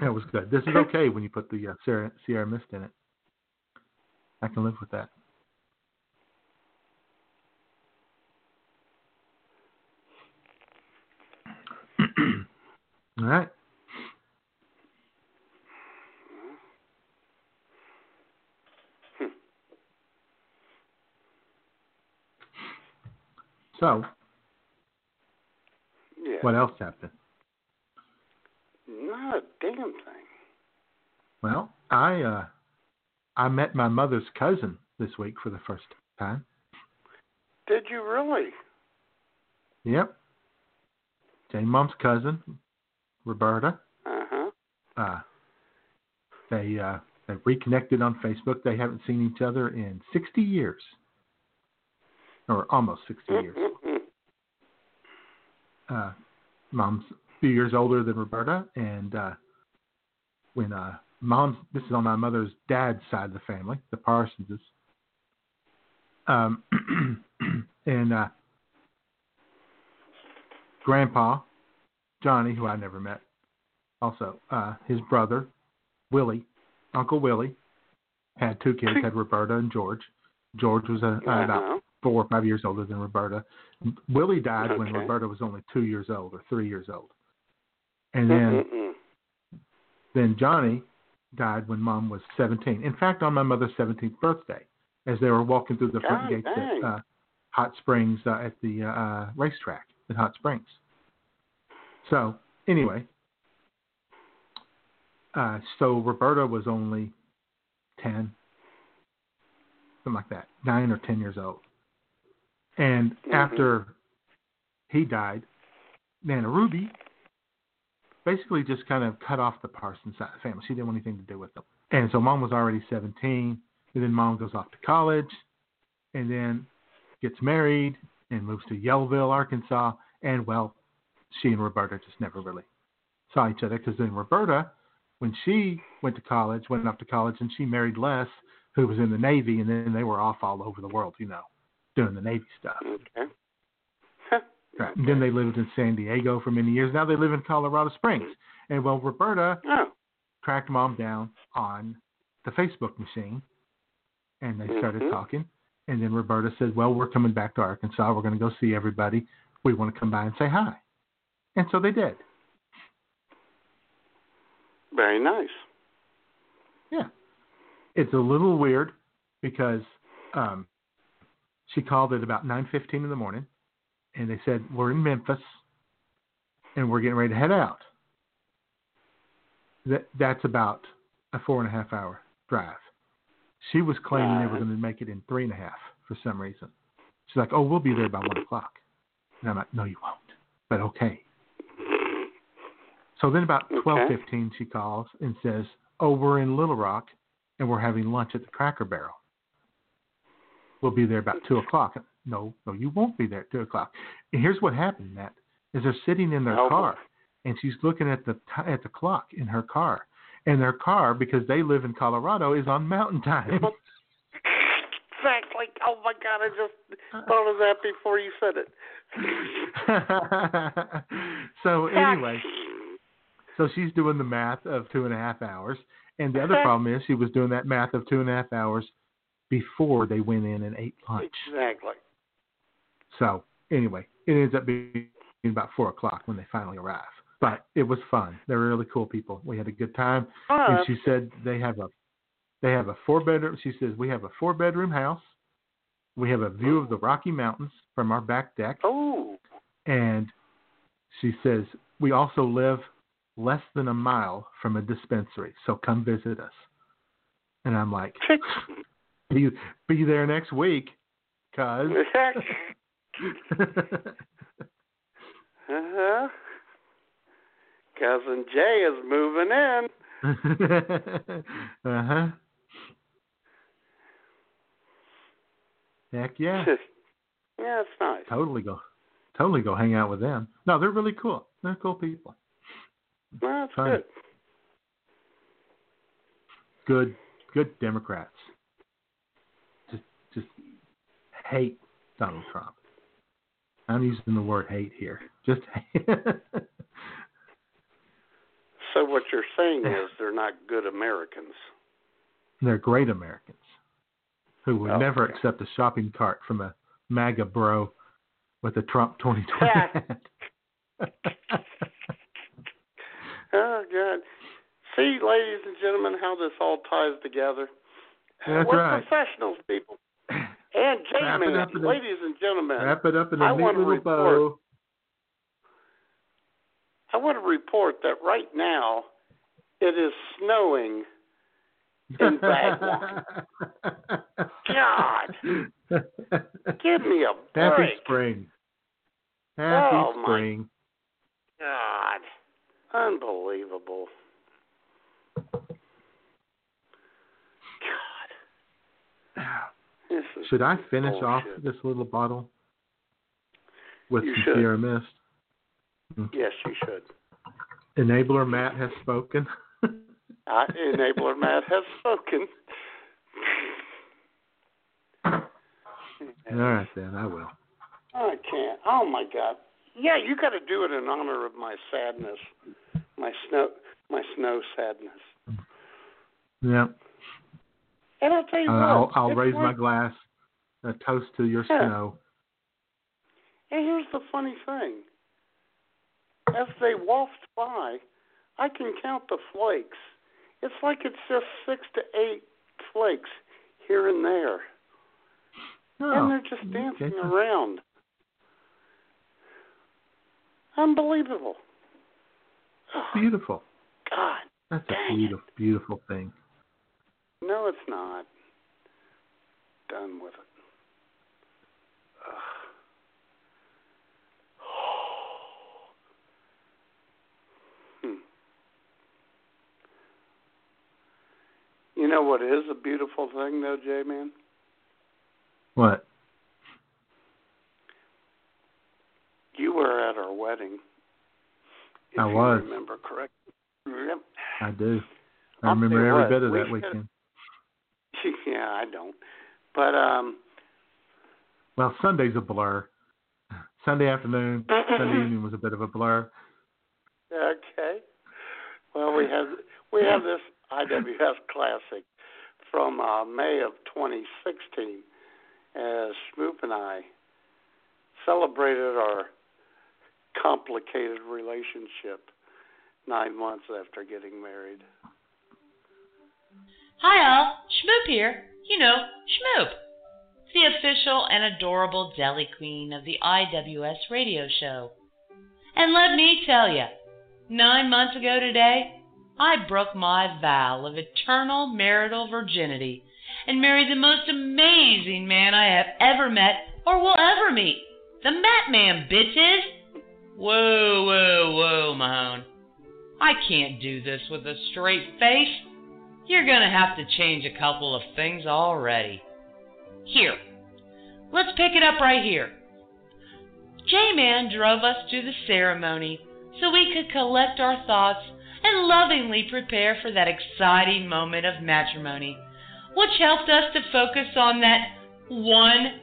That was good. This is okay when you put the uh, Sierra, Sierra Mist in it. I can live with that. All right. So, Yeah. what else happened? Not a damn thing. Well, I uh, I met my mother's cousin this week for the first time. Did you really? Yep. Jane Mom's cousin, Roberta. Uh huh. Uh, they uh, they reconnected on Facebook. They haven't seen each other in 60 years, or almost 60 years. Uh, Mom's a few years older than Roberta, and uh, when uh, Mom's this is on my mother's dad's side of the family, the Parsonses. Um, and uh, Grandpa Johnny, who I never met, also uh, his brother Willie, Uncle Willie, had two kids, had Roberta and George. George was uh, Uh-huh. about four or five years older than Roberta. Willie died when Roberta was only two years old or three years old. And then Mm-mm. then Johnny died when Mom was 17. In fact, on my mother's 17th birthday, as they were walking through the front God gates at uh, Hot Springs uh, at the uh, racetrack at Hot Springs. So anyway, uh, so Roberta was only 10, something like that, nine or ten years old. And Mhm. after he died, Nana Ruby basically just kind of cut off the Parsons family. She didn't want anything to do with them. And so mom was already 17. And then mom goes off to college and then gets married and moves to Yellville, Arkansas. And well, she and Roberta just never really saw each other because then Roberta, when she went to college, went off to college and she married Les, who was in the Navy. And then they were off all over the world, you know, doing the Navy stuff. Okay. Right. And then they lived in San Diego for many years. Now they live in Colorado Springs. And well, Roberta Oh. tracked mom down on the Facebook machine and they started Mhm. talking. And then Roberta said, Well, we're coming back to Arkansas. We're going to go see everybody. We want to come by and say hi. And so they did. Very nice. Yeah. It's a little weird because um, she called at about 9.15 in the morning and they said, We're in Memphis and we're getting ready to head out. That, that's about a four and a half hour drive. She was claiming they were going to make it in three and a half for some reason. She's like, Oh, we'll be there by one o'clock. And I'm like, No, you won't. But okay. So then about Okay. twelve fifteen, she calls and says, "Oh, we're in Little Rock, and we're having lunch at the Cracker Barrel. We'll be there about two o'clock." No, no, you won't be there at two o'clock. And here's what happened, Matt: is they're sitting in their car, and she's looking at the ti at the clock in her car, and their car, because they live in Colorado, is on Mountain Time. Exactly. Oh my God! I just thought of that before you said it. so anyway, so she's doing the math of two and a half hours, and the other problem is she was doing that math of two and a half hours before they went in and ate lunch. Exactly. So anyway, it ends up being about four o'clock when they finally arrive. But it was fun. They were really cool people. We had a good time. Oh, and she said they have a they have a four bedroom. She says we have a four bedroom house. We have a view of the Rocky Mountains from our back deck. Oh. And she says we also live less than a mile from a dispensary, so come visit us. And I'm like, be be there next week, cause. uh-huh. Cousin Jay is moving in. uh huh. Heck yeah. yeah, it's nice. totally go, totally go hang out with them. No, they're really cool. They're cool people. Well, that's Fun. good. Good, good Democrats. Just, just hate Donald Trump. I'm using the word hate here. Just hate. So what you're saying is they're not good Americans. they're great Americans who would Oh, never okay. accept a shopping cart from a MAGA bro with a Trump 2020 hat. Oh God. See, ladies and gentlemen, how this all ties together. That's We're right. professionals, people. And Wrap J-Man, up in a- ladies and gentlemen, Wrap it up in a I neat want to little report- bow. I want to report that right now it is snowing in Bagwell. God, give me a break. Happy spring. Happy Oh, my- spring. God, unbelievable. God, Should I finish off this little bottle with You some. Sierra Mist? Yes, you should. Enabler Matt has spoken. Uh, Enabler Matt has spoken. All right, then I will. I can't. Oh my God. Yeah, you got to do it in honor of my sadness, my snow, my snow sadness. Yeah, And I'll tell you Uh, what. I'll, I'll raise my glass. A toast to your Yeah. snow. And here's the funny thing. As they waft by, I can count the flakes. It's like it's just six to eight flakes here and there. Oh, and they're just dancing around. Unbelievable. Beautiful. God, That's a Dang it. beautiful, beautiful thing. No, it's not. done with it. Ugh. Hmm. You know what is a beautiful thing, though, J Man? What? You were at our wedding. I was. remember correctly. Yep. I do. I I'll remember every what, bit of we that weekend. yeah, I don't. But um, Well, Sunday's a blur. Sunday afternoon, Sunday evening was a bit of a blur. okay. Well, we have we have this IWS Classic from uh, May of 2016, as Schmoop and I celebrated our complicated relationship nine months after getting married. Hi all, Schmoop here. You know, Schmoop. The official and adorable deli queen of the IWS radio show. And let me tell you, nine months ago today, I broke my vow of eternal marital virginity and married the most amazing man I have ever met or will ever meet. The Met Man, bitches! Whoa, whoa, whoa, Mahone. I can't do this with a straight face. You're gonna have to change a couple of things already. Here, let's pick it up right here. J Man drove us to the ceremony so we could collect our thoughts and lovingly prepare for that exciting moment of matrimony, which helped us to focus on that one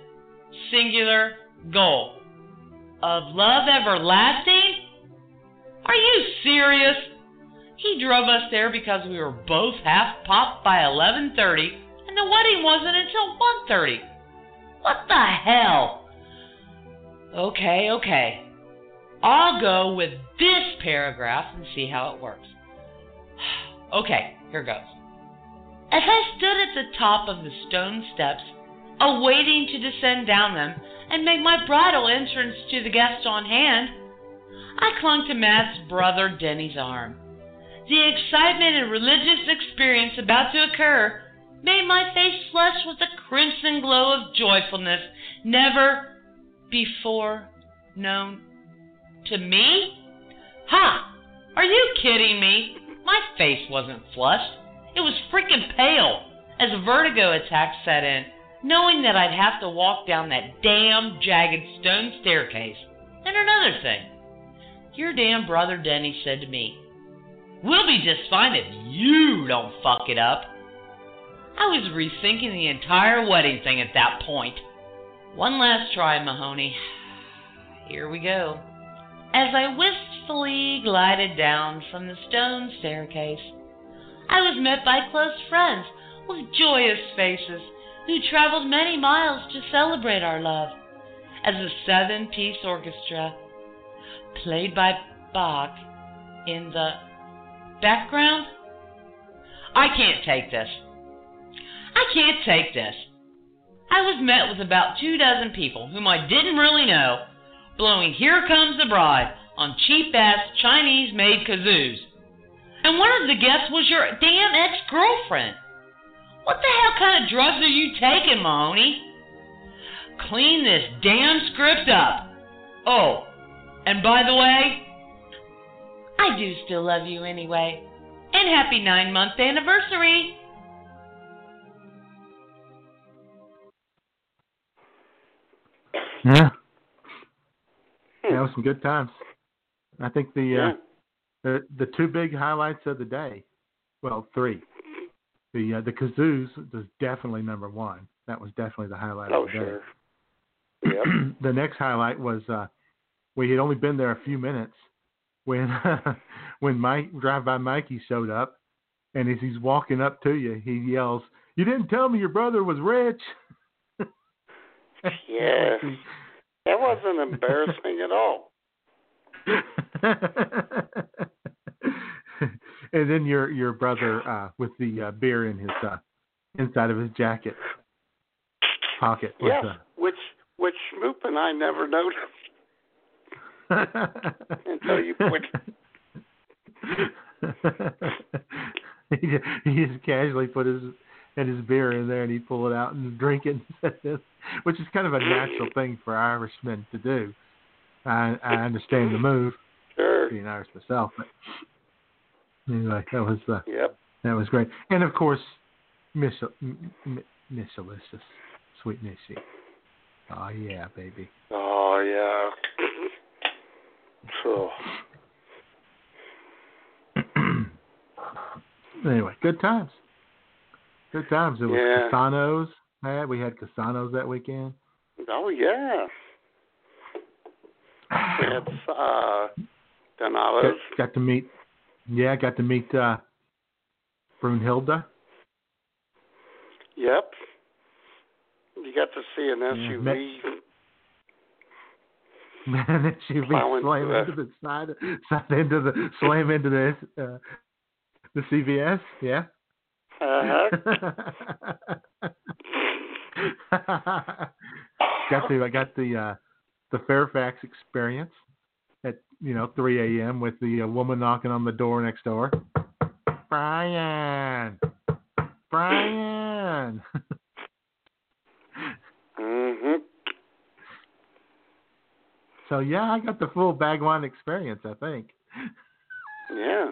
singular goal of love everlasting? Are you serious? He drove us there because we were both half popped by 11:30 and the wedding wasn't until 1:30. What the hell? Okay, okay. I'll go with this paragraph and see how it works. Okay, here goes. As I stood at the top of the stone steps, awaiting to descend down them and make my bridal entrance to the guest on hand, I clung to Matt's brother Denny's arm. The excitement and religious experience about to occur made my face flush with a crimson glow of joyfulness never before known to me? Ha! Are you kidding me? My face wasn't flushed. It was freaking pale as a vertigo attack set in, knowing that I'd have to walk down that damn jagged stone staircase. And another thing, your damn brother Denny said to me, We'll be just fine if you don't fuck it up. I was rethinking the entire wedding thing at that point. One last try, Mahoney. Here we go. As I wistfully glided down from the stone staircase, I was met by close friends with joyous faces who traveled many miles to celebrate our love. As the seven piece orchestra, played by Bach, in the background, I can't take this. I can't take this. I was met with about two dozen people whom I didn't really know, blowing Here Comes the Bride on cheap ass Chinese made kazoos. And one of the guests was your damn ex girlfriend. What the hell kind of drugs are you taking, Mahoney? Clean this damn script up. Oh, and by the way, I do still love you anyway. And happy nine month anniversary. Yeah. That was some good times. I think the Yeah. uh, the the two big highlights of the day, well, three. The uh, the kazoos was definitely number one. That was definitely the highlight Oh, of the day. sure. Yep. the next highlight was uh, we had only been there a few minutes when when Mike drive by Mikey showed up, and as he's walking up to you, he yells, "You didn't tell me your brother was rich." yes, That wasn't embarrassing at all. and then your your brother uh, with the uh, beer in his uh, inside of his jacket pocket. Yes, which which Schmoop and I never noticed uh, until you pointed. he, just, he just casually put his had his beer in there and he'd pull it out and drink it, which is kind of a natural thing for Irishmen to do. I I understand the move, Sure. being Irish myself, but anyway, that was uh, Yep. that was great. And of course, Miss M- M- Miss Alicious, sweet Missy. Oh yeah, baby. Oh yeah. So anyway, good times. Good times. It was Yeah. Cassano's. Man, we had Cassano's that weekend. oh yeah. Had uh Got, Donato's. got to meet. Yeah, got to meet uh Brunhilde. Yep. You got to see an Yeah, Man, that should be Plow into slam the- into the side, side into the slam into the uh, the CVS. Yeah. Uh-huh. got the I got the uh, the Fairfax experience at you know 3 a.m. with the uh, woman knocking on the door next door. Brian, Brian. mhm. So yeah, I got the full Bagwine experience. I think. Yeah.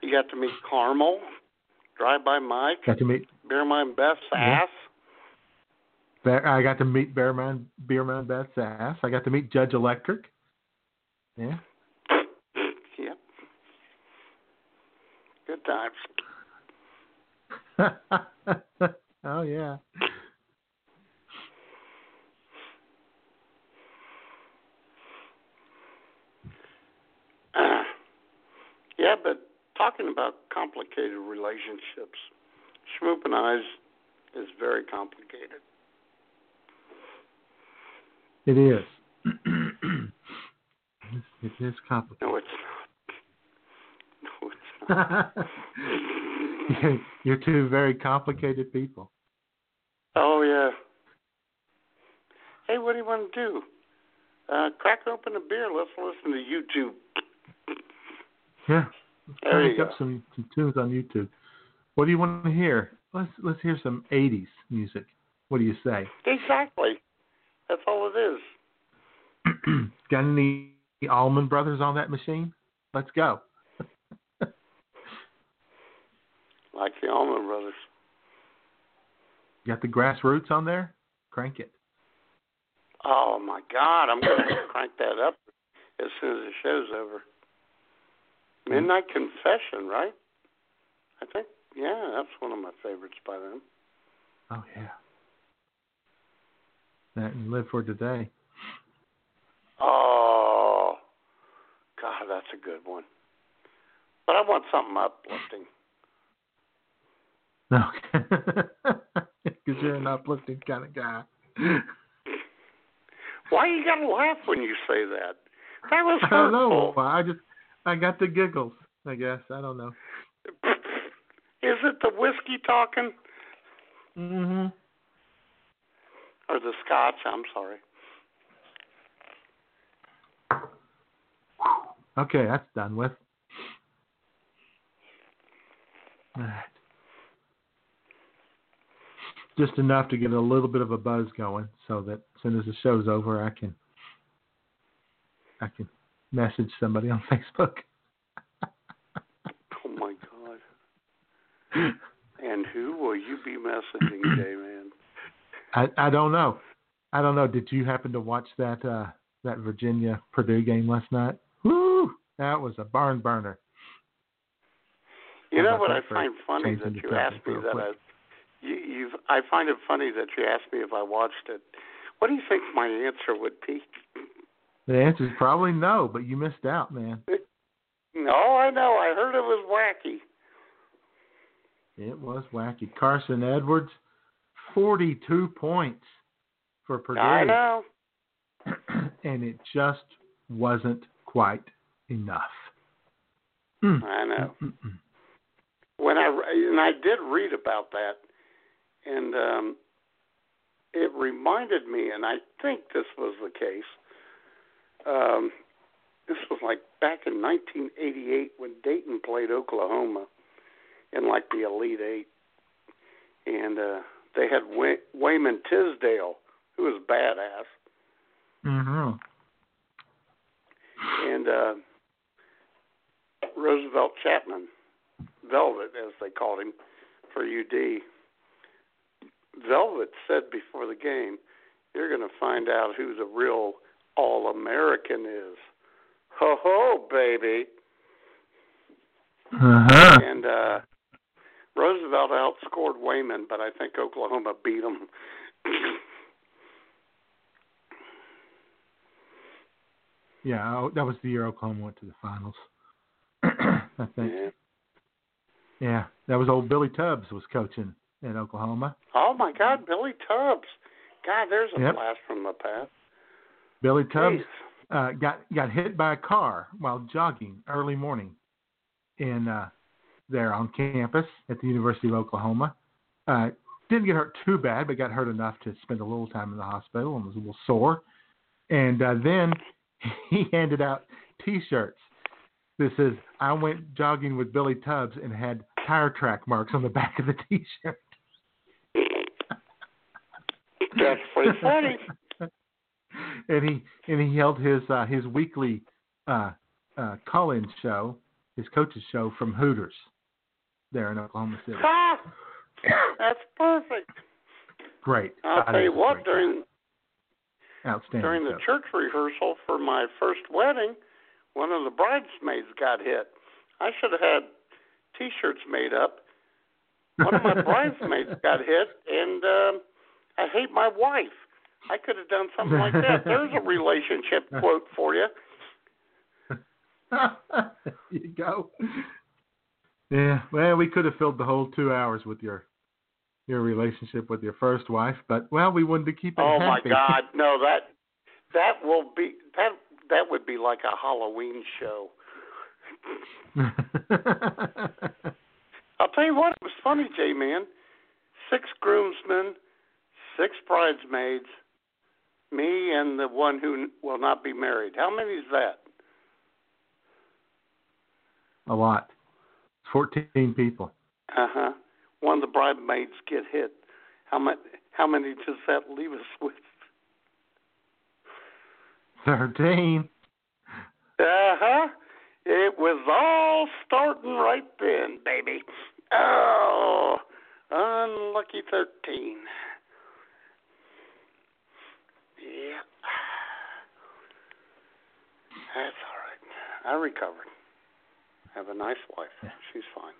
You got to meet Carmel, Drive by Mike, Got to meet. Beer Mine Beth's Yeah. ass. I got to meet Bearman Beerman Beth's ass. I got to meet Judge Electric. Yeah. Yep. Good times. oh yeah. Yeah, but talking about complicated relationships, Schmoop and I's is very complicated. It is. it is complicated. No, it's not. No, it's not. You're two very complicated people. oh yeah. Hey, what do you want to do? Uh, crack open a beer. Let's listen to YouTube. Yeah. There you up go. some, some tunes on YouTube. What do you want to hear? Let's let's hear some '80s music. What do you say? Exactly. That's all it is. Got any Allman Brothers on that machine? Let's go. Like the Allman Brothers. Got the grassroots on there? Crank it. Oh my God! I'm gonna crank that up as soon as the show's over. Mm-hmm. Midnight Confession, right? I think. Yeah, that's one of my favorites by them. Oh yeah. That and live for today. Oh, God, that's a good one. But I want something uplifting. No, because you're an uplifting kind of guy. Why you gotta laugh when you say that? That was I don't know. hurtful. I just I got the giggles. I guess I don't know. Is it the whiskey talking Mhm. or the scotch? I'm sorry. Okay, that's done with. Right. Just enough to get a little bit of a buzz going, so that as soon as the show's over, I can I can message somebody on Facebook. Oh my God. And who will you be messaging, J man? I I don't know. I don't know. Did you happen to watch that uh that Virginia Purdue game last night? Woo! That was a barn burner. You know what I find funny that you asked me that? I you you've I find it funny that you asked me if I watched it. What do you think my answer would be? The answer is probably no, but you missed out, man. No, I know. I heard it was wacky. It was wacky. Carson Edwards, forty-two points for Purdue, I know. and it just wasn't quite enough. Mm. I know. Mm-mm. When I and I did read about that, and um, it reminded me, and I think this was the case. Um, this was like back in 1988 when Dayton played Oklahoma, in like the Elite Eight, and uh, they had Way- Wayman Tisdale, who was badass, Mm-hmm. and uh, Roosevelt Chapman, Velvet as they called him for UD. Velvet said before the game, "You're going to find out who the real All American is." Ho ho, baby! Uh-huh. And uh, Roosevelt outscored Wayman, but I think Oklahoma beat him. Yeah, oh, that was the year Oklahoma went to the finals. I think. yeah. Yeah, that was old Billy Tubbs was coaching in Oklahoma. Oh my God, Billy Tubbs! God, there's a Yep. blast from the past. Billy Tubbs uh, got got hit by a car while jogging early morning in uh, there on campus at the University of Oklahoma. Uh, didn't get hurt too bad, but got hurt enough to spend a little time in the hospital and was a little sore. And uh, then he handed out T-shirts. This is I went jogging with Billy Tubbs and had tire track marks on the back of the T-shirt. That's pretty funny. and he and he held his uh, his weekly uh, uh, call-in show, his coach's show from Hooters, there in Oklahoma City. Ah, that's perfect. Great. I'll That tell you what, great. during outstanding. during the church rehearsal for my first wedding, one of the bridesmaids got hit. I should have had T-shirts made up. One of my bridesmaids got hit, and um, I hate my wife. I could have done something like that. There's a relationship quote for you. there you go. Yeah, well, we could have filled the whole two hours with your your relationship with your first wife, but well, we wanted to keep it Oh my. God, no that that will be that that would be like a Halloween show. I'll tell you what, it was funny, J Man. Six groomsmen, six bridesmaids, me and the one who will not be married. How many is that? a lot. Fourteen people. Uh huh. One of the bridesmaids get hit. How many? How many does that leave us with? Thirteen. Uh huh. It was all starting right then, baby. Oh, unlucky thirteen. Yeah. That's all right. I recovered. Have a nice wife. She's fine.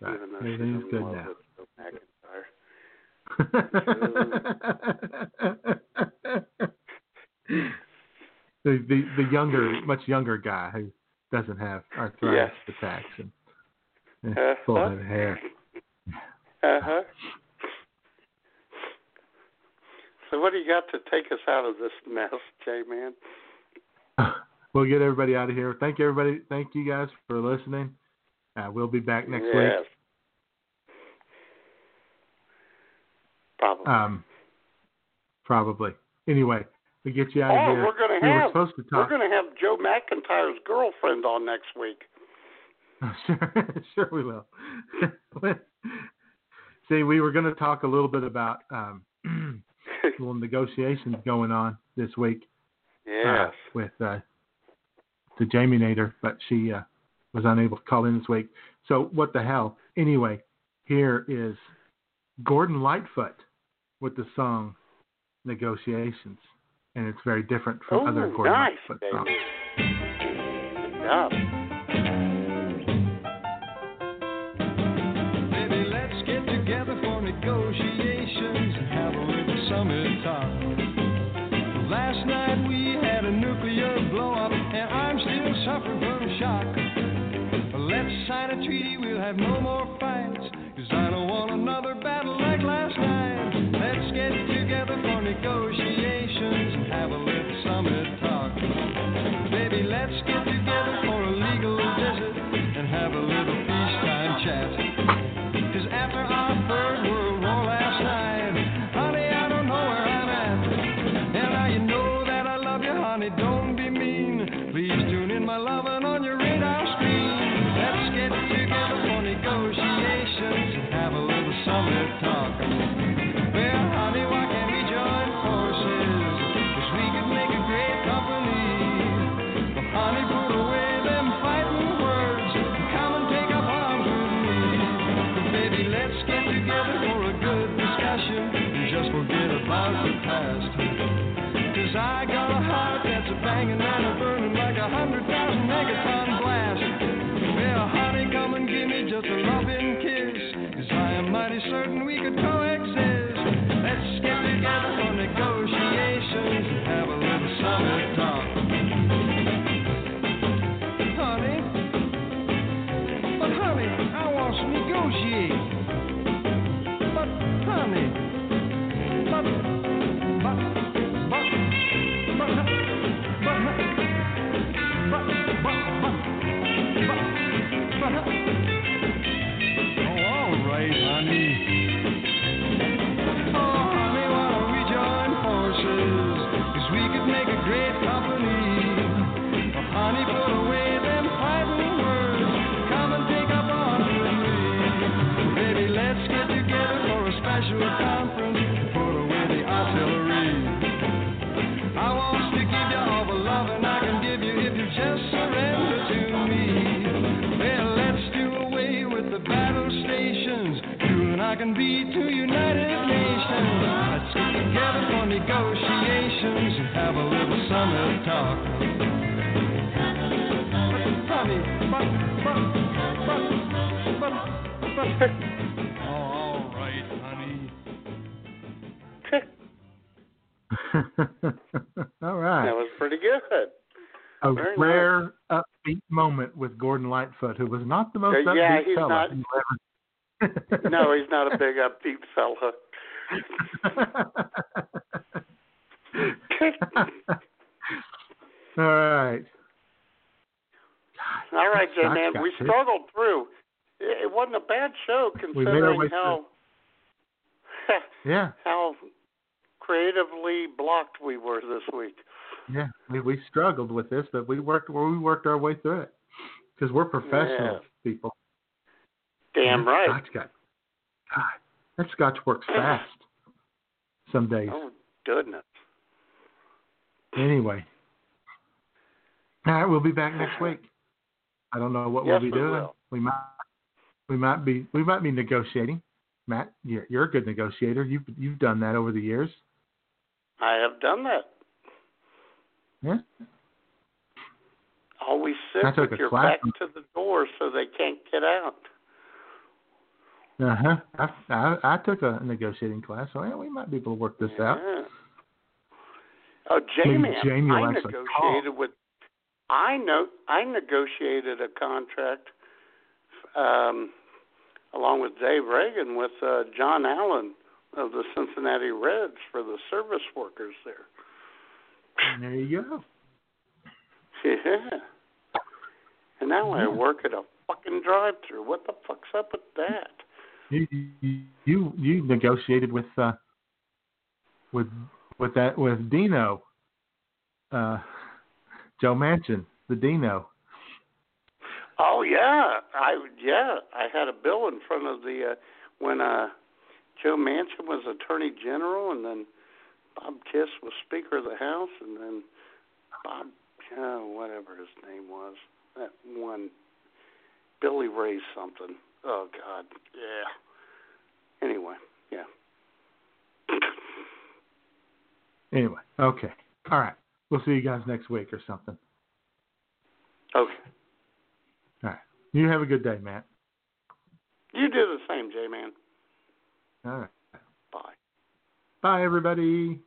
So, Even though she's everything's in good now. with McIntyre. the, the the younger, much younger guy who doesn't have arthritis attacks and, and Uh-huh. full head of hair. Uh huh. So what do you got to take us out of this mess, J Man? We'll get everybody out of here. Thank you, everybody. Thank you guys for listening. Uh, we'll be back next yes. week. Probably. Um, probably. Anyway, we get you out oh, of here. we're gonna we were have supposed to talk. we're gonna have Joe McIntyre's girlfriend on next week. sure, sure we will. See, we were going to talk a little bit about um, little negotiations going on this week uh, Yes. with uh, the Jamie Nader, but she uh, was unable to call in this week. So what the hell? Anyway, here is Gordon Lightfoot with the song "Negotiations," and it's very different from oh, other Gordon nice, Lightfoot baby. songs. Yeah. Baby, talk. Last night we had a nuclear blow up, and I'm still suffering from shock. Let's sign a treaty, we'll have no more fights, cause I don't want another battle like last night. Let's get together for negotiations mighty certain we could coexist. Let's get together for negotiations all right, honey. All right. That was pretty good. a very rare upbeat moment with Gordon Lightfoot, who was not the most Uh, upbeat yeah, he's fella. not- No, he's not a big upbeat fella. All right. All right, Jay man, we it. struggled through. It wasn't a bad show We made our considering how Yeah, how creatively blocked we were this week. yeah. We we struggled with this, but we worked we worked our way through it because we're professional people. Damn right. Scotch got God. That Scotch works fast. Some days. Oh goodness. Anyway. All right, we'll be back next week. I don't know what Yes, we'll be we doing. will. We might we might be we might be negotiating. Matt, you're, you're a good negotiator. You've you've done that over the years. I have done that. Yeah. Always sit with your back to the door so they can't get out. Uh huh. I, I I took a negotiating class, so yeah, we might be able to work this out. Oh, J Maybe Man, Jamie I negotiated with. I know I negotiated a contract, um, along with Dave Reagan with uh, John Allen of the Cincinnati Reds for the service workers there. And there you go. Yeah. And now I work at a fucking drive-through. What the fuck's up with that? You you you, you negotiated with uh with with that with Dino, uh, Joe Manchin, the Dino. Oh yeah, I yeah, I had a bill in front of the uh, when uh, Joe Manchin was Attorney General, and then Bob Kiss was Speaker of the House, and then Bob, uh, whatever his name was, that one, Billy Ray something. Oh God, yeah. Anyway, yeah. Anyway, okay, all right. We'll see you guys next week or something. Okay, All right. You have a good day, Matt. you do the same, J Man. All right. Bye. Bye, everybody.